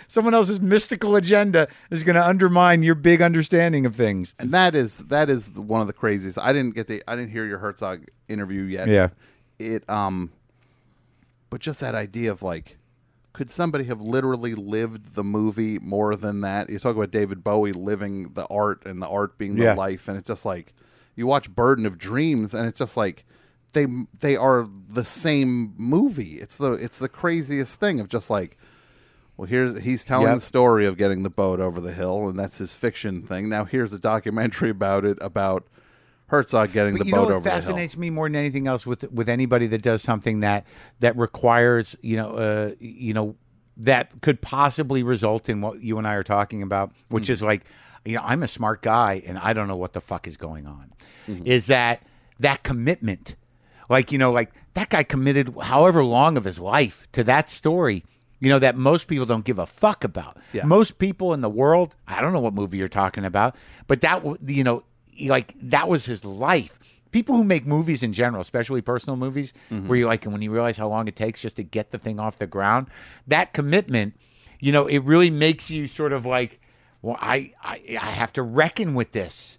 Someone else's mystical agenda is going to undermine your big understanding of things. and that is that is one of the craziest. I didn't get the I didn't hear your Herzog interview yet. Yeah. It um but just that idea of like could somebody have literally lived the movie more than that? You talk about David Bowie living the art and the art being the Yeah. life and it's just like you watch Burden of Dreams and it's just like they they are the same movie. It's the it's the craziest thing of just like well, here's he's telling Yep. the story of getting the boat over the hill, and that's his fiction thing. Now here's a documentary (laughs) about it about Herzog getting But the you boat know what over the hill. fascinates me more than anything else with with anybody that does something that that requires you know uh, you know that could possibly result in what you and I are talking about, which Mm-hmm. is like you know I'm a smart guy and I don't know what the fuck is going on. Mm-hmm. Is that that commitment? Like you know, like that guy committed however long of his life to that story. You know that most people don't give a fuck about. Yeah. Most people in the world, I don't know what movie you're talking about, but that you know, like that was his life. People who make movies in general, especially personal movies, mm-hmm. where you like, and when you realize how long it takes just to get the thing off the ground, that commitment, you know, it really makes you sort of like, well, I, I, I have to reckon with this.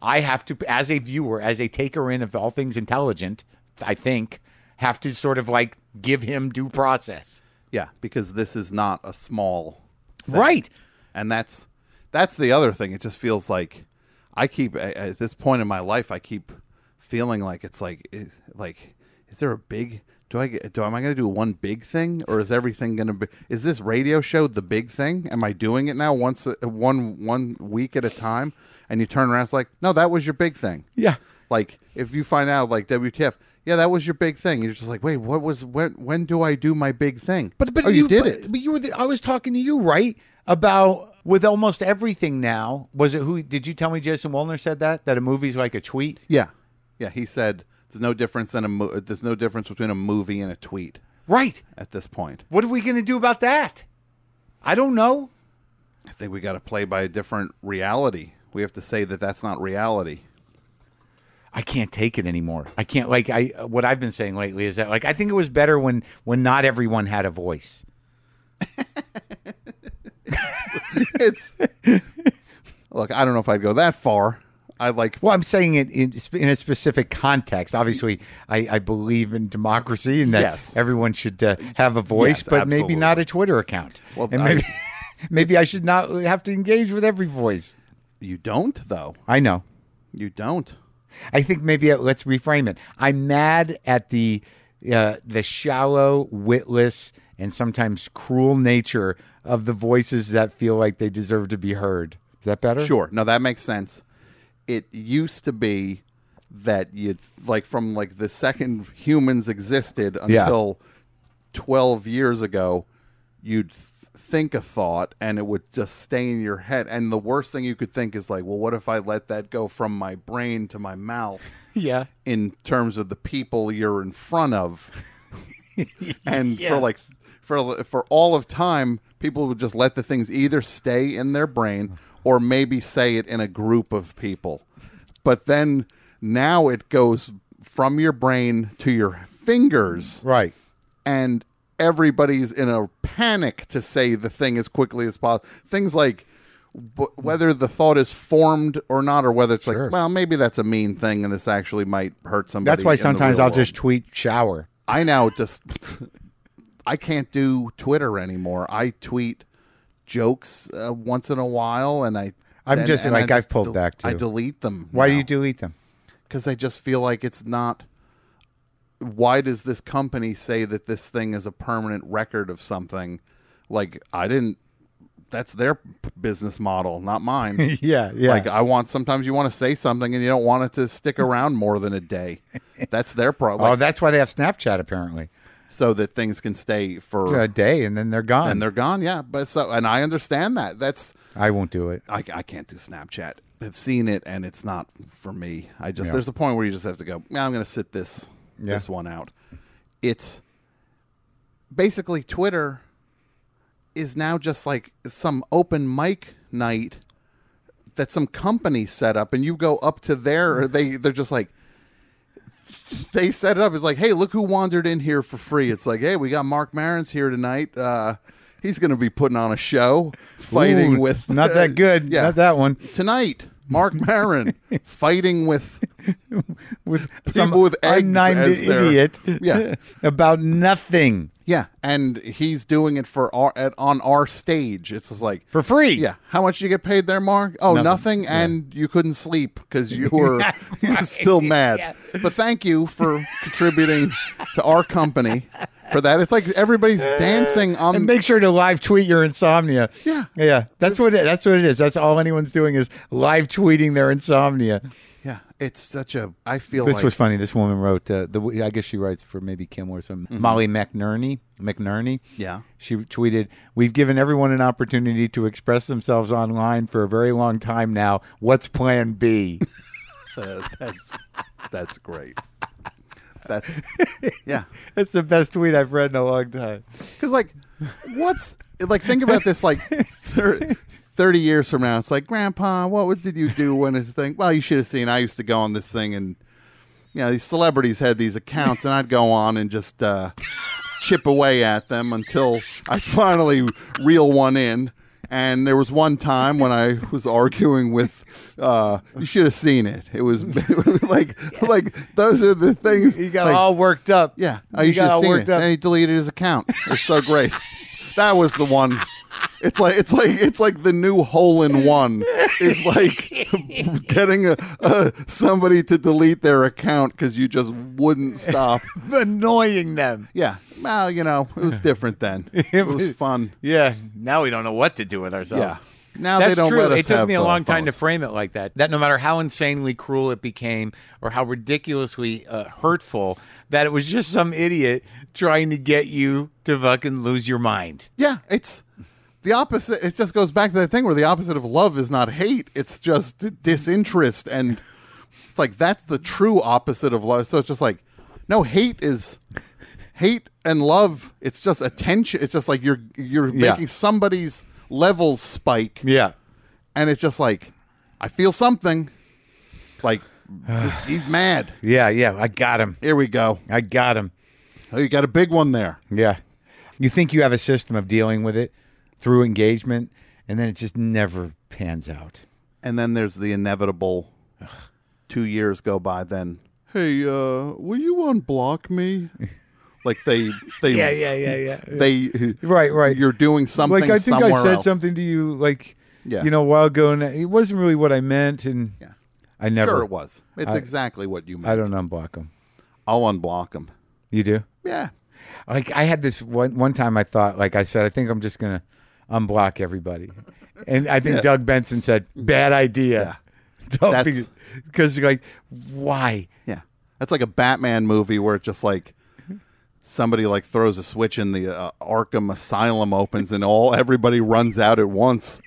I have to, as a viewer, as a taker in of all things intelligent, I think, have to sort of like give him due process. yeah, because this is not a small thing. Right. and that's that's the other thing. It just feels like I keep at, this point in my life, I keep feeling like it's like is, like is there a big do I get, do am I going to do one big thing or is everything going to be is this radio show the big thing? Am I doing it now once uh, one one week at a time? And you turn around it's like, "No, that was your big thing." Yeah. Like if you find out like WTF, yeah, that was your big thing. You're just like, "Wait, what was when when do I do my big thing?" But but oh, you, did but, it. But you were. The, I was talking to you right about with almost everything now. Was it who? Did you tell me Jason Woliner said that that a movie's like a tweet? Yeah. Yeah, he said there's no difference than a mo- there's no difference between a movie and a tweet Right. at this point. What are we going to do about that? I don't know. I think we got to play by a different reality. We have to say that that's not reality. I can't take it anymore. I can't like I what I've been saying lately is that like I think it was better when when not everyone had a voice. (laughs) It's Look, I don't know if I'd go that far. I like Well, I'm saying it in, in a specific context. Obviously, I, I believe in democracy and that Yes. everyone should uh, have a voice, Yes, but maybe not a Twitter account. Well, and I- maybe (laughs) maybe I should not have to engage with every voice. you don't though. I know. You don't. I think maybe uh, let's reframe it. I'm mad at the uh, the shallow, witless, and sometimes cruel nature of the voices that feel like they deserve to be heard. Is that better? Sure. No, that makes sense. It used to be that you like from like the second humans existed Yeah. until 12 years ago, you'd th- think a thought and it would just stay in your head. And the worst thing you could think is like, well, what if I let that go from my brain to my mouth (laughs) Yeah. in terms of the people you're in front of? (laughs) and Yeah. for like for for all of time, people would just let the things either stay in their brain or maybe say it in a group of people. But then now it goes from your brain to your fingers, Right. and everybody's in a panic to say the thing as quickly as possible. Things like w- whether the thought is formed or not, or whether it's Sure. like, well, maybe that's a mean thing, and this actually might hurt somebody. That's why in the sometimes real I'll world. just tweet shower. I now just (laughs) I can't do Twitter anymore. I tweet jokes uh, once in a while, and I. I'm and- just- and like, I I've pulled back, I delete them. Why do you delete them? Because I just feel like it's not. Why does this company say that this thing is a permanent record of something? Like I didn't. That's their business model, not mine. (laughs) yeah, yeah. Like I want. Sometimes you want to say something and you don't want it to stick (laughs) around more than a day. That's their problem. oh, that's why they have Snapchat apparently. So that things can stay for A day and then they're gone. and they're gone. Yeah, but so and I understand that. That's I won't do it. I, I can't do Snapchat. I've seen it and it's not for me. I just Yeah. there's a point where you just have to go. Yeah, I'm going to sit this Yeah. this one out. It's basically Twitter is now just like some open mic night that some company set up, and you go up to their. They they're just like they set it up. It's like, hey, look who wandered in here for free. It's like, hey, we got Marc Maron's here tonight. Uh, he's going to be putting on a show, fighting Ooh, with not that (laughs) good. Yeah, Not that one. tonight. Marc Maron (laughs) fighting with With People with eggs unnamed idiot. Yeah. (laughs) about nothing yeah, and he's doing it for our at, on our stage. It's just like for free. yeah. How much you get paid there, Marc? Oh, Nothing. nothing, and you couldn't sleep because (laughs) (laughs) you were still mad. But thank you for contributing to our company for that. It's like everybody's (laughs) dancing on. And make sure to live tweet your insomnia. Yeah. yeah. That's what it, that's what it is. That's all anyone's doing is live tweeting their insomnia. Yeah, it's such a. I feel This like was funny. This woman wrote. Uh, the I guess she writes for maybe Kim or some Molly McNearney. McNearney. Yeah. She tweeted, "We've given everyone an opportunity to express themselves online for a very long time now. What's Plan B?" (laughs) uh, that's that's great. That's (laughs) yeah. that's the best tweet I've read in a long time. Because like, what's like? Think about this. Like, (laughs) thir- thirty years from now, it's like, Grandpa, what did you do when this thing? Well, you should have seen. I used to go on this thing, and you know, these celebrities had these accounts, and I'd go on and just uh, chip away at them until I finally reel one in. And there was one time when I was arguing with, uh, you should have seen it. It was (laughs) like, like those are the things. He got like, all worked up. yeah, oh, he you should have seen worked it. up. And he deleted his account. It's so great. that was the one. It's like it's like it's like the new hole in one is like (laughs) getting a, a somebody to delete their account because you just wouldn't stop. (laughs) Annoying them. Yeah, well, you know, it was different then. (laughs) It was fun. Yeah. Now we don't know what to do with ourselves. Yeah. Now That's they don't true. let us it took me a long time to frame it like that. That no matter how insanely cruel it became or how ridiculously uh, hurtful, that it was just some idiot trying to get you to fucking lose your mind. Yeah, it's the opposite. It just goes back to that thing where the opposite of love is not hate; it's just disinterest, and it's like that's the true opposite of love. So it's just like, no, hate is hate and love. It's just attention. It's just like you're you're Yeah. making somebody's levels spike, Yeah. and it's just like I feel something. Like (sighs) this, he's mad. Yeah, yeah. I got him. Here we go. I got him. Oh, you got a big one there. Yeah. You think you have a system of dealing with it through engagement, and then it just never pans out. And then there's the inevitable two years go by then. Hey, uh, will you unblock me? (laughs) like they they yeah, yeah. Yeah, yeah. They Right, right. You're doing something like I think I said else. something to you like Yeah. you know a while ago and it wasn't really what I meant and Yeah. I never Sure, it was. It's I- exactly what you meant. I don't unblock them. I'll unblock them. You do? Yeah. Like I had this one one time I thought like I said I think I'm just going to unblock everybody. And I think Yeah. Doug Benson said bad idea. (laughs) Don't That's- because like why? Yeah. That's like a Batman movie where it's just like somebody like throws a switch and the uh, Arkham Asylum opens and all everybody runs out at once.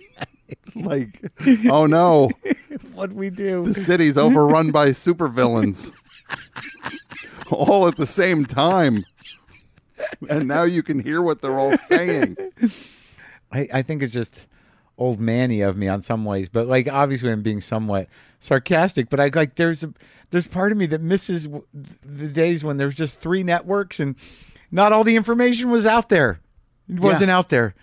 (laughs) like, oh no, (laughs) What we do? the city's overrun by supervillains. all at the same time. And now you can hear what they're all saying. I, I think it's just old manny of me on some ways, but like obviously I'm being somewhat sarcastic. But I like there's a there's part of me that misses the days when there's just three networks and not all the information was out there. It wasn't out there,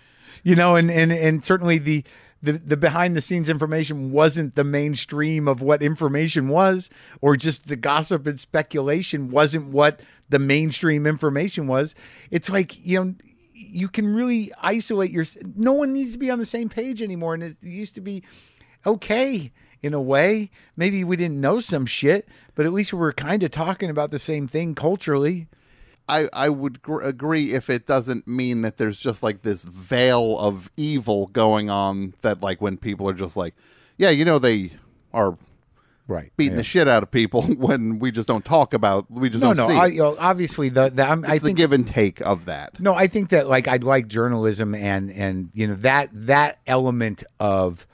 you know, and and and certainly the. The, the behind the scenes information wasn't the mainstream of what information was, or just the gossip and speculation wasn't what the mainstream information was. It's like, you know, you can really isolate your no one needs to be on the same page anymore. And it used to be okay in a way. Maybe we didn't know some shit but at least we were kind of talking about the same thing culturally I, I would gr- agree if it doesn't mean that there's just like this veil of evil going on that like when people are just like, yeah, you know, they are right beating the shit out of people (laughs) when we just don't talk about, we just no don't no see. I, you know, obviously the, the I'm, I it's the think give and take of that. No, I think that like I'd like journalism and and you know that that element of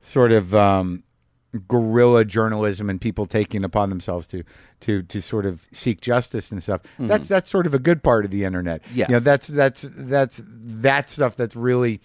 sort of um, guerrilla journalism and people taking upon themselves to to to sort of seek justice and stuff. That's that's sort of a good part of the internet. Yes. you know that's that's that's that stuff that's really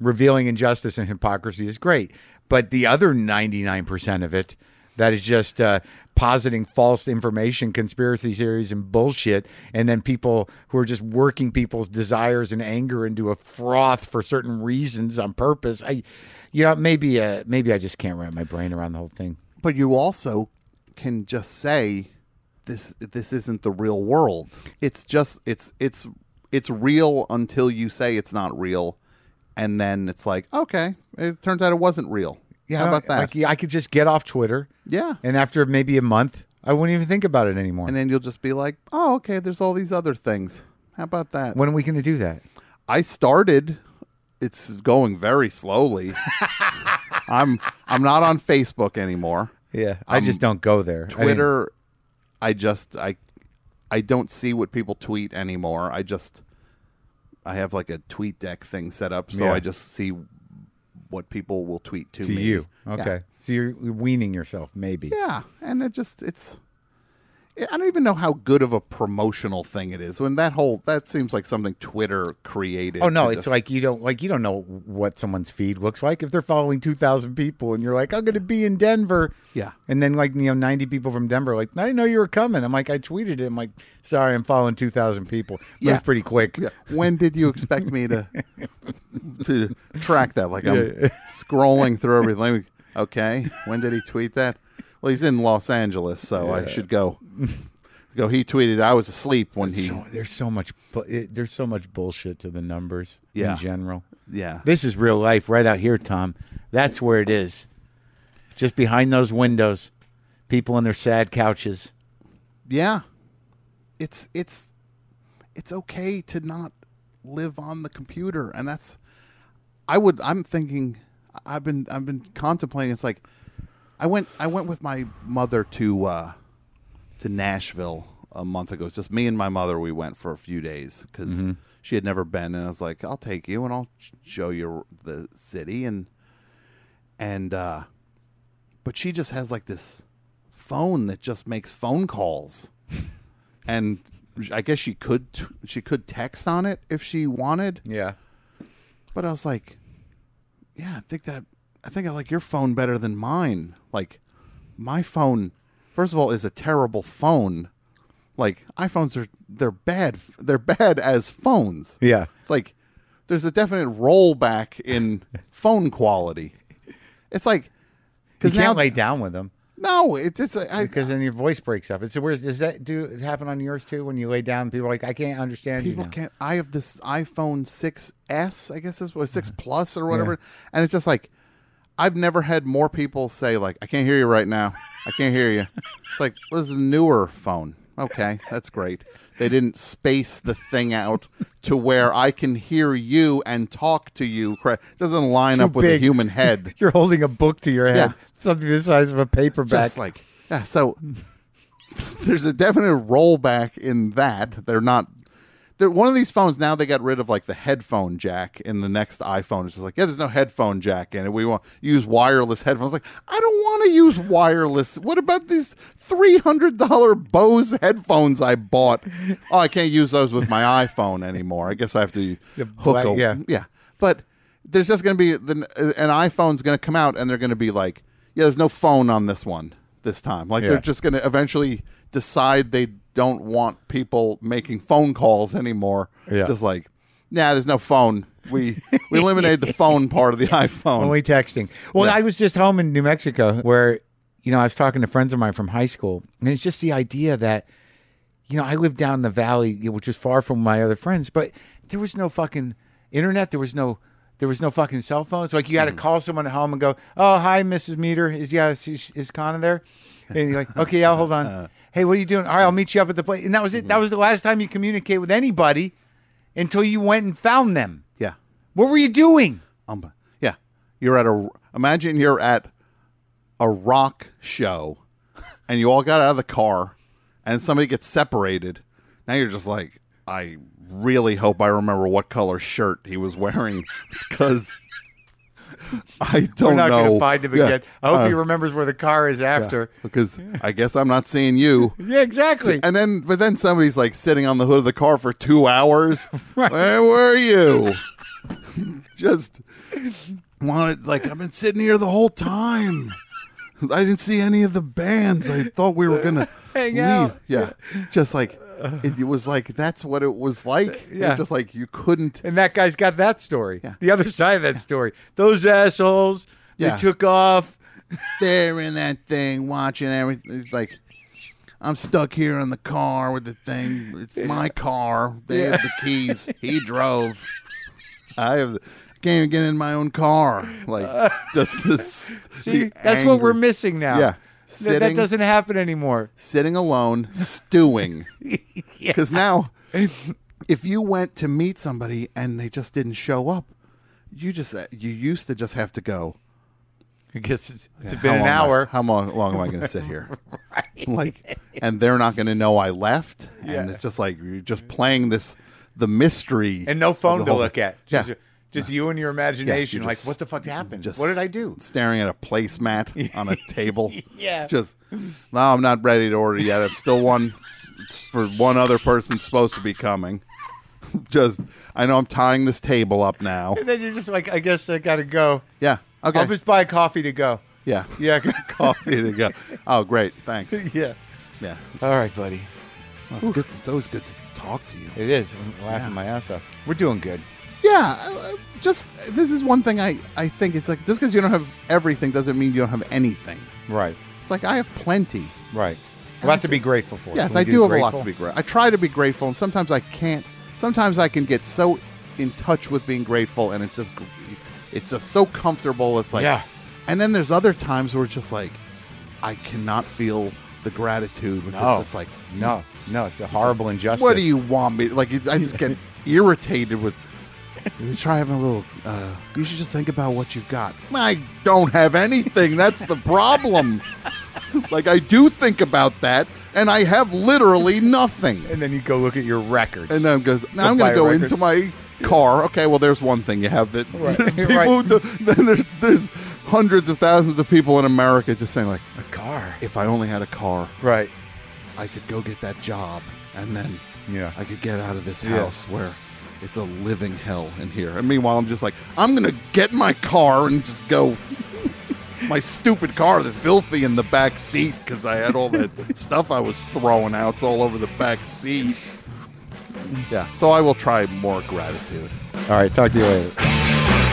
revealing injustice and hypocrisy is great. But the other ninety nine percent of it that is just uh, positing false information, conspiracy theories, and bullshit, and then people who are just working people's desires and anger into a froth for certain reasons on purpose. I, you know, maybe uh, maybe I just can't wrap my brain around the whole thing. But you also can just say this this isn't the real world. It's just it's it's it's real until you say it's not real. And then it's like, okay, it turns out it wasn't real. Yeah, How about that? Like, I could just get off Twitter, yeah. and after maybe a month, I wouldn't even think about it anymore. And then you'll just be like, oh, okay, there's all these other things. How about that? when are we going to do that? I started. It's going very slowly. (laughs) I'm I'm not on Facebook anymore. Yeah, I just don't go there. I Twitter, I, just I I don't see what people tweet anymore. I just I have like a TweetDeck thing set up, so Yeah. I just see what people will tweet to, to me. you. Yeah. Okay, so you're weaning yourself, maybe. Yeah, and it just it's I don't even know how good of a promotional thing it is. When that whole that seems like something Twitter created. Oh no, it's just- like you don't like you don't know what someone's feed looks like if they're following two thousand people and you're like I'm going to be in Denver. Yeah. and then like you know ninety people from Denver are like I didn't know you were coming. I'm like I tweeted it. I'm like sorry, I'm following two thousand people. It Yeah. was pretty quick. Yeah. When did you expect me to to track that? Like I'm Yeah. scrolling through everything. Okay. When did he tweet that? Well, he's in Los Angeles, so I should go. Go. He tweeted I was asleep when he. So, there's so much it, there's so much bullshit to the numbers Yeah. in general. Yeah. This is real life right out here, Tom. That's where it is. Just behind those windows, people in their sad couches. yeah. It's it's it's okay to not live on the computer and that's I would I'm thinking I've been I've been contemplating it's like I went I went with my mother to uh to Nashville a month ago. It's just me and my mother we went for a few days cuz she had never been and I was like I'll take you and I'll show you the city and and uh but she just has like this phone that just makes phone calls (laughs) and I guess she could t- she could text on it if she wanted Yeah. but I was like, yeah, I think that I think I like your phone better than mine. Like my phone, first of all, is a terrible phone. Like iPhones are they're bad. They're bad as phones. Yeah. It's like there's a definite rollback in (laughs) phone quality. It's like You because can't now lay down with them no, it's just I, because then your voice breaks up. It's where's does that do it happen on yours too? When you lay down, people are like, I can't understand people you. Now. can't i have this iphone 6s i guess this was 6 uh-huh. plus or whatever and it's just like i've never had more people say like i can't hear you right now. I can't hear you. It's like well, this is a newer phone. Okay that's great. They didn't space the thing out to where i can hear you and talk to you it doesn't line Too up with a human head. (laughs) You're holding a book to your head, Yeah. something the size of a paperback. just like yeah so (laughs) there's a definite rollback in that. They're not one of these phones now they got rid of like the headphone jack in the next iphone. It's just like yeah there's no headphone jack in it. We want use wireless headphones. Like i don't want to use wireless. What about these $300 bose headphones i bought? Oh i can't use those with my iphone anymore. I guess i have to hook a, yeah. yeah. But there's just going to be the, uh, an iPhone's going to come out and they're going to be like, yeah, there's no phone on this one this time. Like Yeah. they're just going to eventually decide they don't want people making phone calls anymore. Yeah. Just like, nah, there's no phone. We we eliminated the phone part of the (laughs) iPhone. Only texting. Well, Yeah. I was just home in New Mexico where, you know, I was talking to friends of mine from high school, and it's just the idea that, you know, I lived down in the valley, which was far from my other friends, but there was no fucking internet. There was no. There was no fucking cell phones. Like you had to call someone at home and go, "Oh, hi, Mrs. Meter. Is yeah, is, is Connor there?" And you're like, "Okay, I'll hold on. (laughs) Hey, what are you doing? All right, I'll meet you up at the place." And that was it. That was the last time you communicate with anybody until you went and found them. yeah. What were you doing? Um, yeah. You're at a imagine you're at a rock show and you all got out of the car and somebody gets separated. Now you're just like, I really hope I remember what color shirt he was wearing (laughs) because I don't know. We're not know. going to find him Yeah. again. I hope Uh, he remembers where the car is after. because (laughs) I guess I'm not seeing you. Yeah, exactly. And then, but then somebody's like sitting on the hood of the car for two hours. (laughs) Where were you? Just wanted, like, I've been sitting here the whole time. I didn't see any of the bands. I thought we were gonna Hang leave. out. Yeah, just like it, it was like that's what it was like. Yeah. was just like you couldn't. And that guy's got that story. Yeah. The other side of that story. Those assholes, Yeah. they took off. (laughs) They're in that thing watching everything. Like I'm stuck here in the car with the thing. It's my car. They have the keys. He (laughs) drove. I have. The, can't even get in my own car. Like uh, just this. (laughs) See, that's what we're missing now. Yeah. Th- that doesn't happen anymore. Sitting alone, stewing. (laughs) Because now, (laughs) if you went to meet somebody and they just didn't show up, you just uh, you used to just have to go. I guess it's, it's How been an am I- hour. how long, long am I going to sit here? (laughs) Like, and they're not going to know I left. And it's just like you're just playing this the mystery And no phone to whole- look at. Just, Yeah. Just you and your imagination. you're like, what the fuck happened? Just what did I do? Staring at a placemat on a (laughs) table. Yeah. Just no, I'm not ready to order yet. I'm still one for one other person supposed to be coming. (laughs) Just I know I'm tying this table up now. And then you're just like, I guess I got to go. Yeah. Okay. I'll just buy coffee to go. yeah. Yeah. (laughs) Coffee to go. Oh, great. Thanks. yeah. Yeah. All right, buddy. Well, it's good. It's always good to talk to you. It is. I'm laughing Yeah. my ass off. We're doing good. Yeah, uh, just this is one thing I I think it's like just because you don't have everything doesn't mean you don't have anything. Right. It's like I have plenty. Right. A lot to be grateful for. Yes, Can we I do have a lot grateful? to be grateful. I try to be grateful, and sometimes I can't. Sometimes I can get so in touch with being grateful, and it's just gr- it's just so comfortable. It's like Yeah. And then there's other times where it's just like I cannot feel the gratitude because No. it's like No, no, it's a horrible injustice. what do you want me? Like, I just get (laughs) irritated with. You try having a little. Uh, you should just think about what you've got. I don't have anything. That's the problem. (laughs) like, I do think about that, and I have literally nothing. And then you go look at your records. And then I'm going. Now I'm going to go record. into my car. Okay, well, there's one thing you have that. Right, There's (laughs) people. right. do- then there's there's hundreds of thousands of people in America just saying like, a car. if I only had a car, Right. I could go get that job, and then Yeah. I could get out of this Yeah. house where it's a living hell in here. And meanwhile, I'm just like, I'm gonna get in my car and just go. (laughs) my stupid car that's filthy in the back seat because I had all that (laughs) stuff I was throwing out it's all over the back seat. Yeah, so I will try more gratitude. All right. Talk to you later.